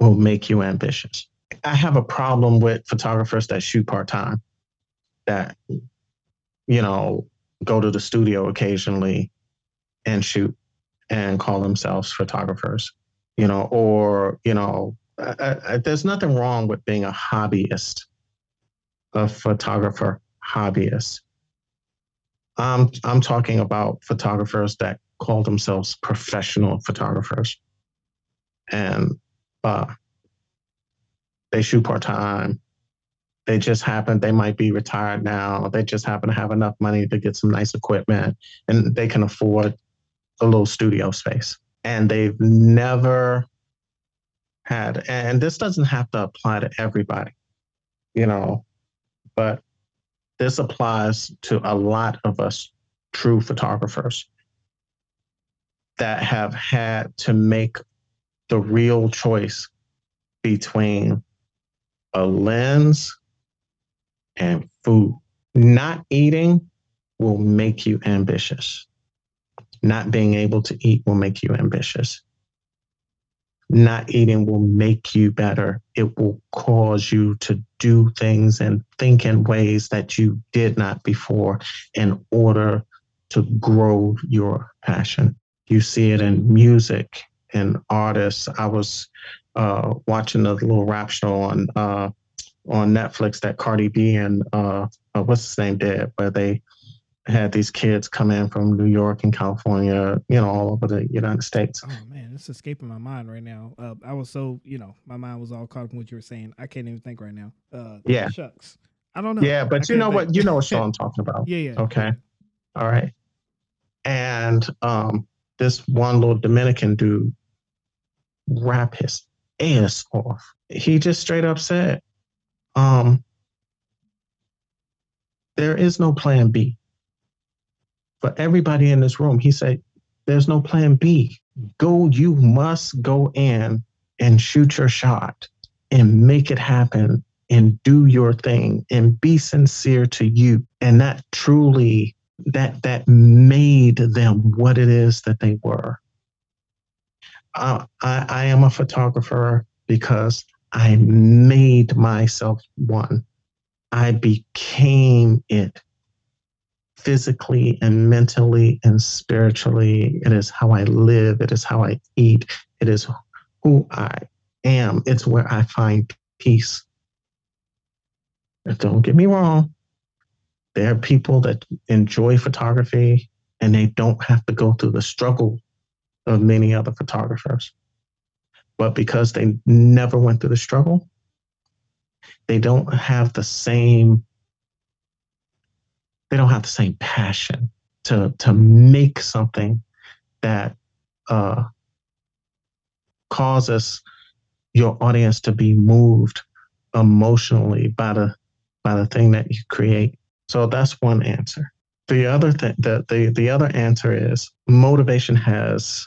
will make you ambitious. I have a problem with photographers that shoot part time that, you know, go to the studio occasionally and shoot and call themselves photographers, you know, or, you know, I, I, there's nothing wrong with being a hobbyist, a photographer hobbyist. I'm, I'm talking about photographers that call themselves professional photographers. And uh, they shoot part time they just happen they might be retired now. They just happen to have enough money to get some nice equipment and they can afford a little studio space. And they've never had and this doesn't have to apply to everybody you know but this applies to a lot of us true photographers that have had to make the real choice between a lens and food. Not eating will make you ambitious. Not being able to eat will make you ambitious. Not eating will make you better. It will cause you to do things and think in ways that you did not before in order to grow your passion. You see it in music and artists. I was uh, watching a little rap show on uh, on Netflix that Cardi B and uh, uh, what's his name did, where they had these kids come in from New York and California, you know, all over the United States. Oh man, it's escaping my mind right now. Uh, I was so, you know, my mind was all caught up in what you were saying. I can't even think right now. Uh, yeah, shucks. I don't know. Yeah, but I you know think. what? You know what show I'm talking about. yeah, yeah. Okay. All right. And um, this one little Dominican dude rap his ass off. He just straight up said, um, there is no plan B. For everybody in this room, he said, there's no plan B. Go, you must go in and shoot your shot and make it happen and do your thing and be sincere to you. And that truly that that made them what it is that they were. Uh, I, I am a photographer because I made myself one. I became it physically and mentally and spiritually. It is how I live. It is how I eat. It is who I am. It's where I find peace. don't get me wrong. There are people that enjoy photography and they don't have to go through the struggle of many other photographers. But because they never went through the struggle, they don't have the same they don't have the same passion to to make something that uh, causes your audience to be moved emotionally by the by the thing that you create. So that's one answer. The other thing the, the the other answer is motivation has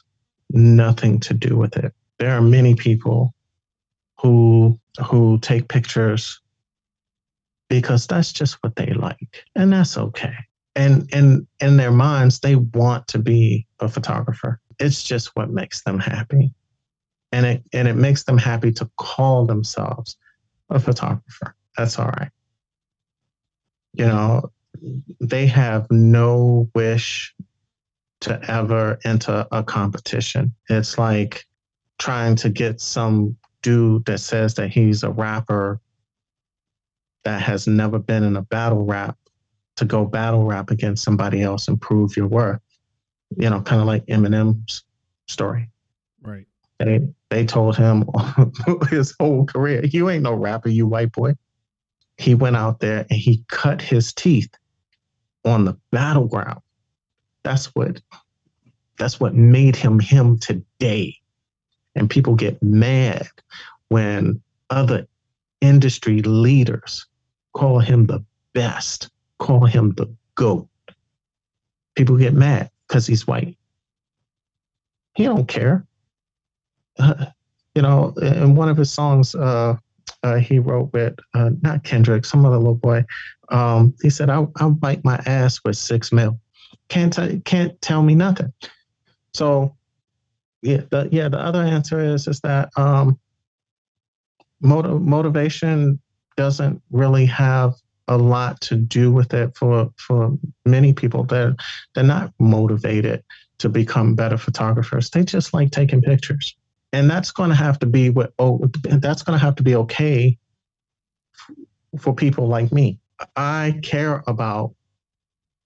nothing to do with it. There are many people who who take pictures because that's just what they like and that's okay. And and in their minds they want to be a photographer. It's just what makes them happy. And it and it makes them happy to call themselves a photographer. That's all right you know they have no wish to ever enter a competition. It's like trying to get some dude that says that he's a rapper that has never been in a battle rap to go battle rap against somebody else and prove your worth. You know, kind of like Eminem's story. Right. They they told him his whole career, you ain't no rapper, you white boy. He went out there and he cut his teeth on the battleground. That's what that's what made him him today. And people get mad when other industry leaders call him the best, call him the GOAT. People get mad because he's white. He don't care. Uh, you know, in one of his songs, uh, uh, he wrote with uh, not Kendrick, some other little boy. Um, he said, "I'll, I'll bite my ass with six mil. Can't t- can't tell me nothing." So, yeah, the yeah, the other answer is is that um, motiv- motivation doesn't really have a lot to do with it for for many people. They're they're not motivated to become better photographers. They just like taking pictures, and that's going to have to be what oh that's going to have to be okay for people like me. I care about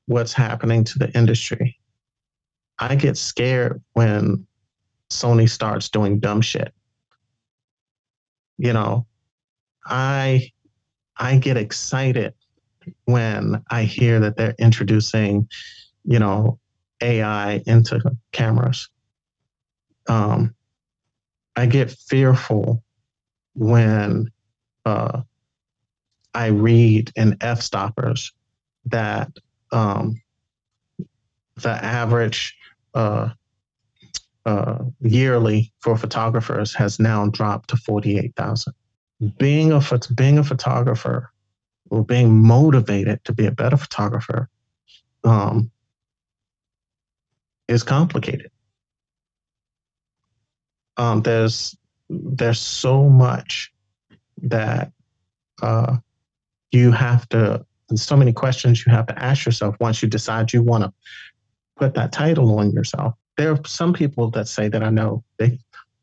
what's happening to the industry. I get scared when Sony starts doing dumb shit. You know, I I get excited when I hear that they're introducing, you know, AI into cameras. Um, I get fearful when uh, I read in Fstoppers that um, the average uh, uh, yearly for photographers has now dropped to 48,000. Being a, being a photographer or being motivated to be a better photographer um, is complicated. Um, there's there's so much that uh, you have to so many questions you have to ask yourself once you decide you want to put that title on yourself. There are some people that say that I know they,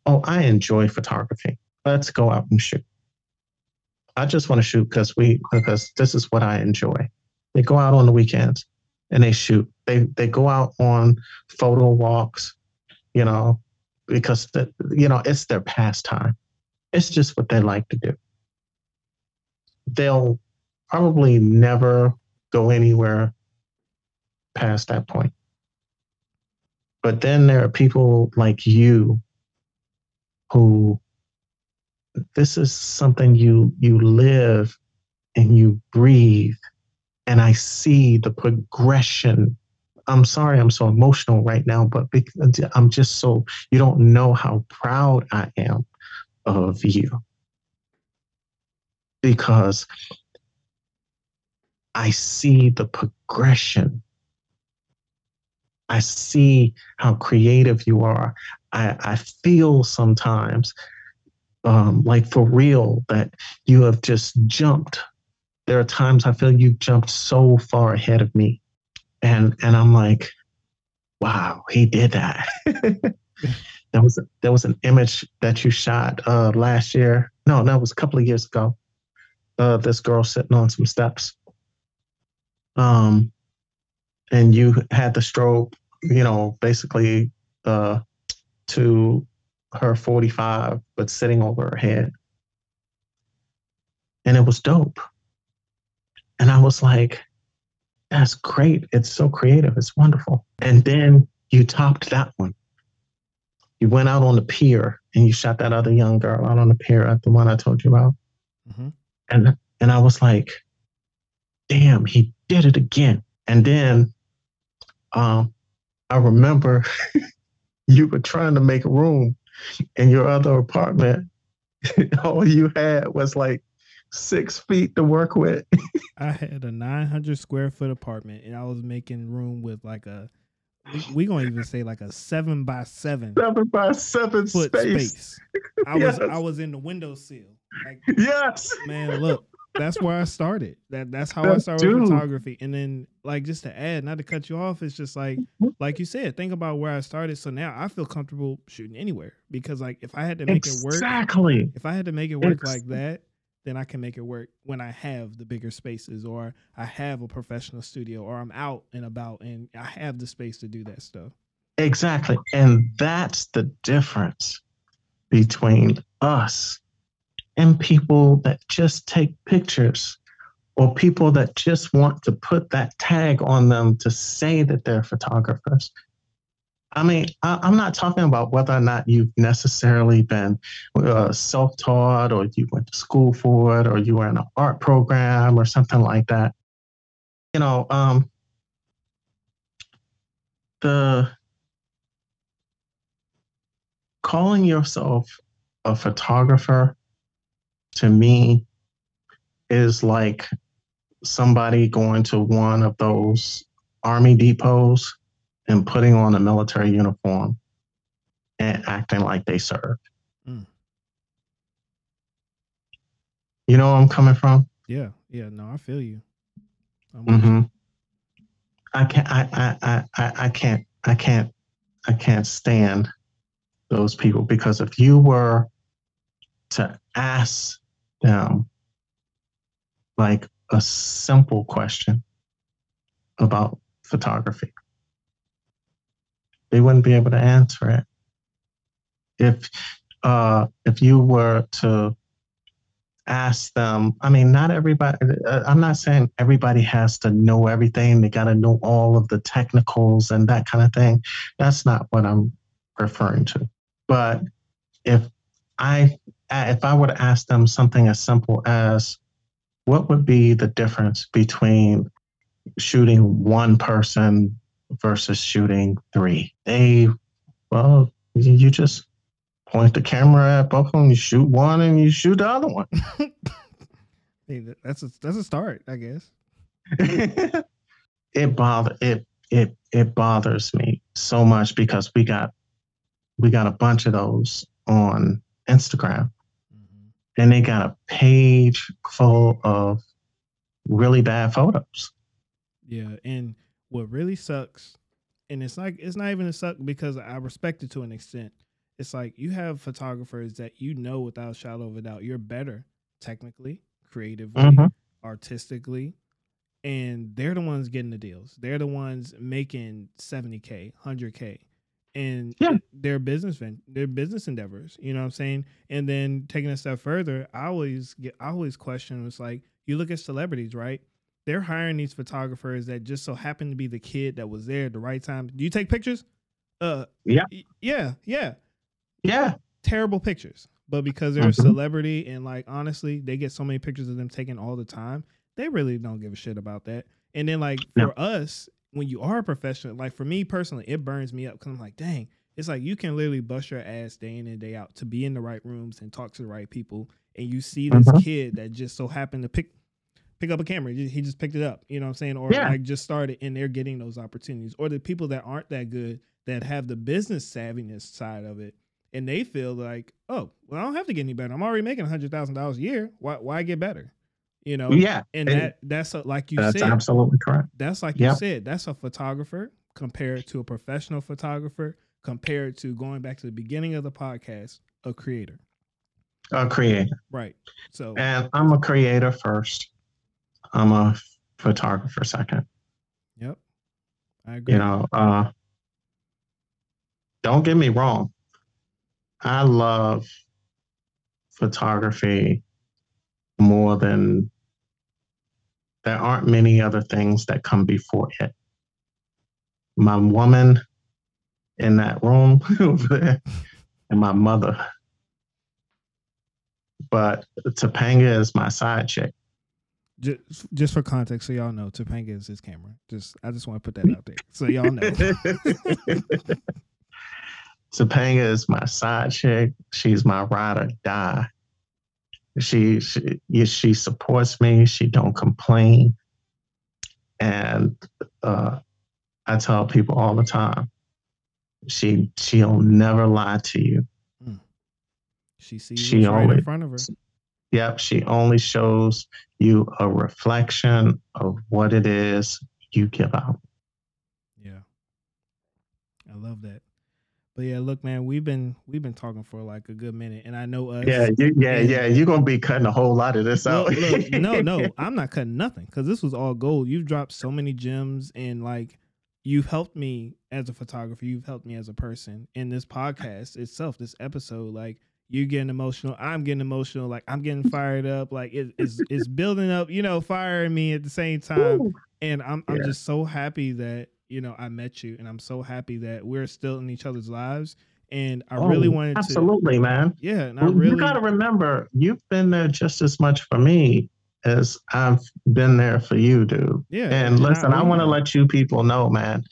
oh, I enjoy photography. Let's go out and shoot. I just want to shoot because we because this is what I enjoy. They go out on the weekends and they shoot. They they go out on photo walks, you know, because the, you know it's their pastime. It's just what they like to do. They'll probably never go anywhere past that point. But then there are people like you who this is something you you live and you breathe and I see the progression. I'm sorry I'm so emotional right now, but I'm just so, you don't know how proud I am of you. Because I see the progression. I see how creative you are. I, I feel sometimes, um, like for real, that you have just jumped there are times I feel you jumped so far ahead of me. And and I'm like, wow, he did that. there was there was an image that you shot uh, last year. No, that was a couple of years ago. Uh, this girl sitting on some steps. Um, and you had the strobe, you know, basically uh, to her 45, but sitting over her head. And it was dope. And I was like, that's great. It's so creative. It's wonderful. And then you topped that one. You went out on the pier and you shot that other young girl out on the pier at the one I told you about. Mm-hmm. And and I was like, damn, he did it again. And then um, I remember you were trying to make room in your other apartment. All you had was like six feet to work with. I had a 900 square foot apartment and I was making room with like a, we, gonna even say like a seven by seven, seven by seven foot space. space. I yes. was I was in the windowsill. Like, yes, man, look, that's where I started. That that's how I started with photography. And then like just to add, not to cut you off, it's just like like you said, think about where I started. So now I feel comfortable shooting anywhere because like if I had to make exactly. it work, exactly. if I had to make it work like that, then I can make it work when I have the bigger spaces or I have a professional studio or I'm out and about and I have the space to do that stuff. Exactly. And that's the difference between us and people that just take pictures or people that just want to put that tag on them to say that they're photographers. I mean, I, am not talking about whether or not you've necessarily been uh, self taught or you went to school for it or you were in an art program or something like that. You know, um, the calling yourself a photographer to me is like somebody going to one of those army depots and putting on a military uniform and acting like they serve. Mm. You know where I'm coming from? Yeah, yeah. No, I feel you. Mm-hmm. I can't. I, I, I, I can't. I can't. I can't stand those people because if you were to ask them like a simple question about photography, they wouldn't be able to answer it. If uh, if you were to ask them, I mean, not everybody. Uh, I'm not saying everybody has to know everything. They got to know all of the technicals and that kind of thing. That's not what I'm referring to. But if I if I were to ask them something as simple as what would be the difference between shooting one person versus shooting three? They well, you just point the camera at both of them, you shoot one and you shoot the other one. that's a that's a start, I guess. it bother it it it bothers me so much because we got we got a bunch of those on Instagram. Mm-hmm. And they got a page full of really bad photos. Yeah. And what really sucks, and it's like, it's not even a suck because I respect it to an extent. It's like you have photographers that you know without a shadow of a doubt you're better technically, creatively, mm-hmm. artistically, and they're the ones getting the deals. They're the ones making 70k, 100k and yeah. their business their business endeavors. You know what I'm saying? And then taking a step further, I always get I always question it's like you look at celebrities, right? They're hiring these photographers that just so happen to be the kid that was there at the right time. Do you take pictures? Uh yeah. Yeah, yeah. Yeah. Terrible pictures. But because they're mm-hmm. a celebrity and like honestly, they get so many pictures of them taken all the time, they really don't give a shit about that. And then like for us, when you are a professional, like for me personally, it burns me up because I'm like, dang, it's like you can literally bust your ass day in and day out to be in the right rooms and talk to the right people, and you see this mm-hmm. kid that just so happened to pick pick up a camera. He just picked it up, you know what I'm saying? Or yeah. like just started and they're getting those opportunities. Or the people that aren't that good that have the business savviness side of it and they feel like, oh, well, I don't have to get any better. I'm already making a hundred thousand dollars a year. Why why get better? You know, yeah, and, and that that's a, like you that's said, absolutely correct. That's like yep. you said, that's a photographer compared to a professional photographer compared to going back to the beginning of the podcast, a creator. A creator, right? So, and I'm a creator first. I'm a photographer second. Yep, I agree. You know, uh, don't get me wrong. I love photography more than there aren't many other things that come before it. My woman in that room over there and my mother. But Topanga is my side chick. Just, just for context, so y'all know, Topanga is his camera. Just I just want to put that out there, so y'all know. Topanga is my side chick. She's my ride or die. She she she supports me. She don't complain, and uh, I tell people all the time, she she'll never lie to you. Mm. She sees she right always, in front of her. Yep, she only shows you a reflection of what it is you give out. Yeah. I love that. But yeah, look, man, we've been we've been talking for like a good minute, and I know us. Yeah, you, yeah, yeah. You're gonna be cutting a whole lot of this out. Look, look, no, no, I'm not cutting nothing because this was all gold. You've dropped so many gems, and like you've helped me as a photographer. You've helped me as a person. In this podcast itself, this episode, like you're getting emotional. I'm getting emotional. Like I'm getting fired up. Like it, it's it's building up. You know, firing me at the same time. Ooh. And I'm I'm just so happy that you know I met you, and I'm so happy that we're still in each other's lives. And I really Oh, wanted to, absolutely, man. yeah. And I really, You got to remember, you've been there just as much for me as I've been there for you, dude. yeah. And listen, I want to let you people know, man,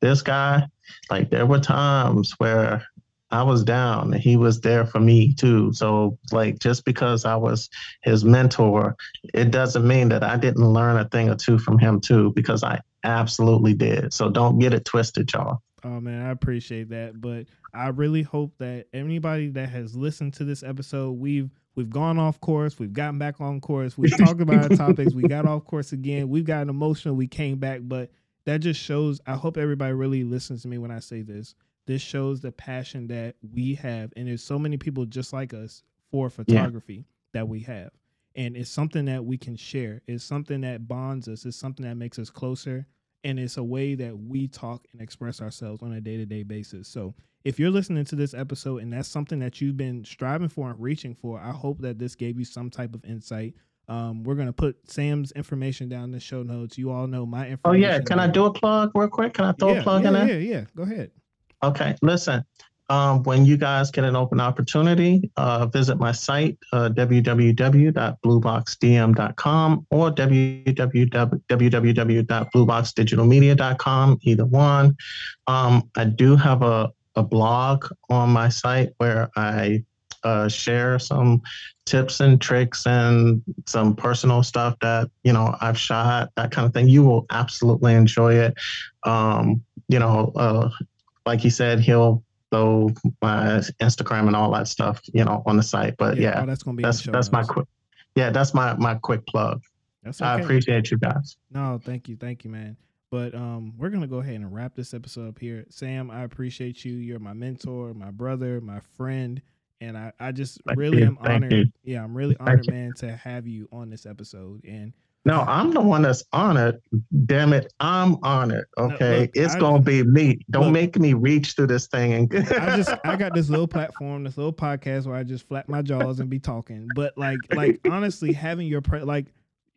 this guy, like, there were times where I was down and he was there for me too. So, like, just because I was his mentor, it doesn't mean that I didn't learn a thing or two from him too, because I absolutely did. So, don't get it twisted, y'all. Oh man, I appreciate that, but I really hope that anybody that has listened to this episode, we've we've gone off course, we've gotten back on course, we've talked about our topics, we got off course again, we've gotten emotional, we came back, but that just shows. I hope everybody really listens to me when I say this. This shows the passion that we have, and there's so many people just like us for photography that we have, and it's something that we can share. It's something that bonds us. It's something that makes us closer and it's a way that we talk and express ourselves on a day-to-day basis so if you're listening to this episode and that's something that you've been striving for and reaching for i hope that this gave you some type of insight um, we're gonna put sam's information down in the show notes you all know my information Oh, yeah. Can I do a plug real quick? Can I throw yeah, a plug yeah, in there? yeah yeah go ahead Okay, listen. Um, when you guys get an open opportunity, uh, visit my site, uh, www.blueboxdm.com or www.blueboxdigitalmedia.com, either one. Um, I do have a, a blog on my site where I uh, share some tips and tricks and some personal stuff that, you know, I've shot, that kind of thing. You will absolutely enjoy it. Um, you know, uh, like he said, he'll throw my Instagram and all that stuff, you know, on the site. But yeah, oh, that's gonna be that's that's my quick. Yeah, that's my my quick plug. that's I appreciate you guys. No, thank you, thank you, man. But um, we're gonna go ahead and wrap this episode up here. Sam, I appreciate you. You're my mentor, my brother, my friend, and I, I just Thank really you, am honored. Yeah, I'm really honored, man, to have you on this episode. And No, I'm the one that's honored. Damn it, I'm honored. Okay, look, it's I- gonna be me. Don't look. make me reach through this thing and. I just I got this little platform, this little podcast where I just flap my jaws and be talking. But like like honestly, having your pre- like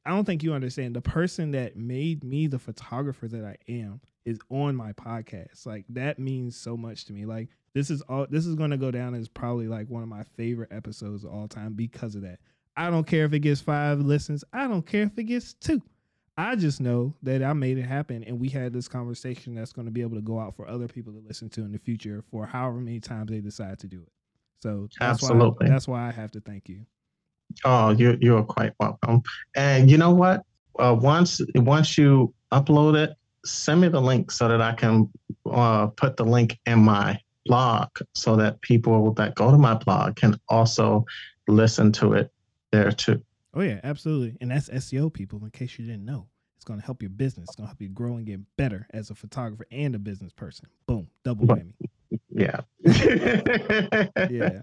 I don't think you understand the person that made me the photographer that I am is on my podcast. Like that means so much to me. Like this is all this is going to go down as probably like one of my favorite episodes of all time because of that. I don't care if it gets 5 listens. I don't care if it gets 2. I just know that I made it happen and we had this conversation that's going to be able to go out for other people to listen to in the future for however many times they decide to do it. So that's Absolutely. why that's why I have to thank you. Oh, you you're quite welcome. And you know what? Uh, once once you upload it, send me the link so that I can uh, put the link in my blog so that people that go to my blog can also listen to it there too. Oh yeah, absolutely. And that's SEO people in case you didn't know. It's going to help your business. It's going to help you grow and get better as a photographer and a business person. Boom, double whammy. Yeah. yeah.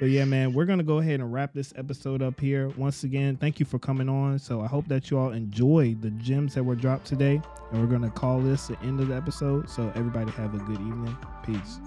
But yeah, man, we're gonna go ahead and wrap this episode up here. Once again, thank you for coming on. So I hope that you all enjoyed the gems that were dropped today. And we're gonna call this the end of the episode. So everybody have a good evening. Peace.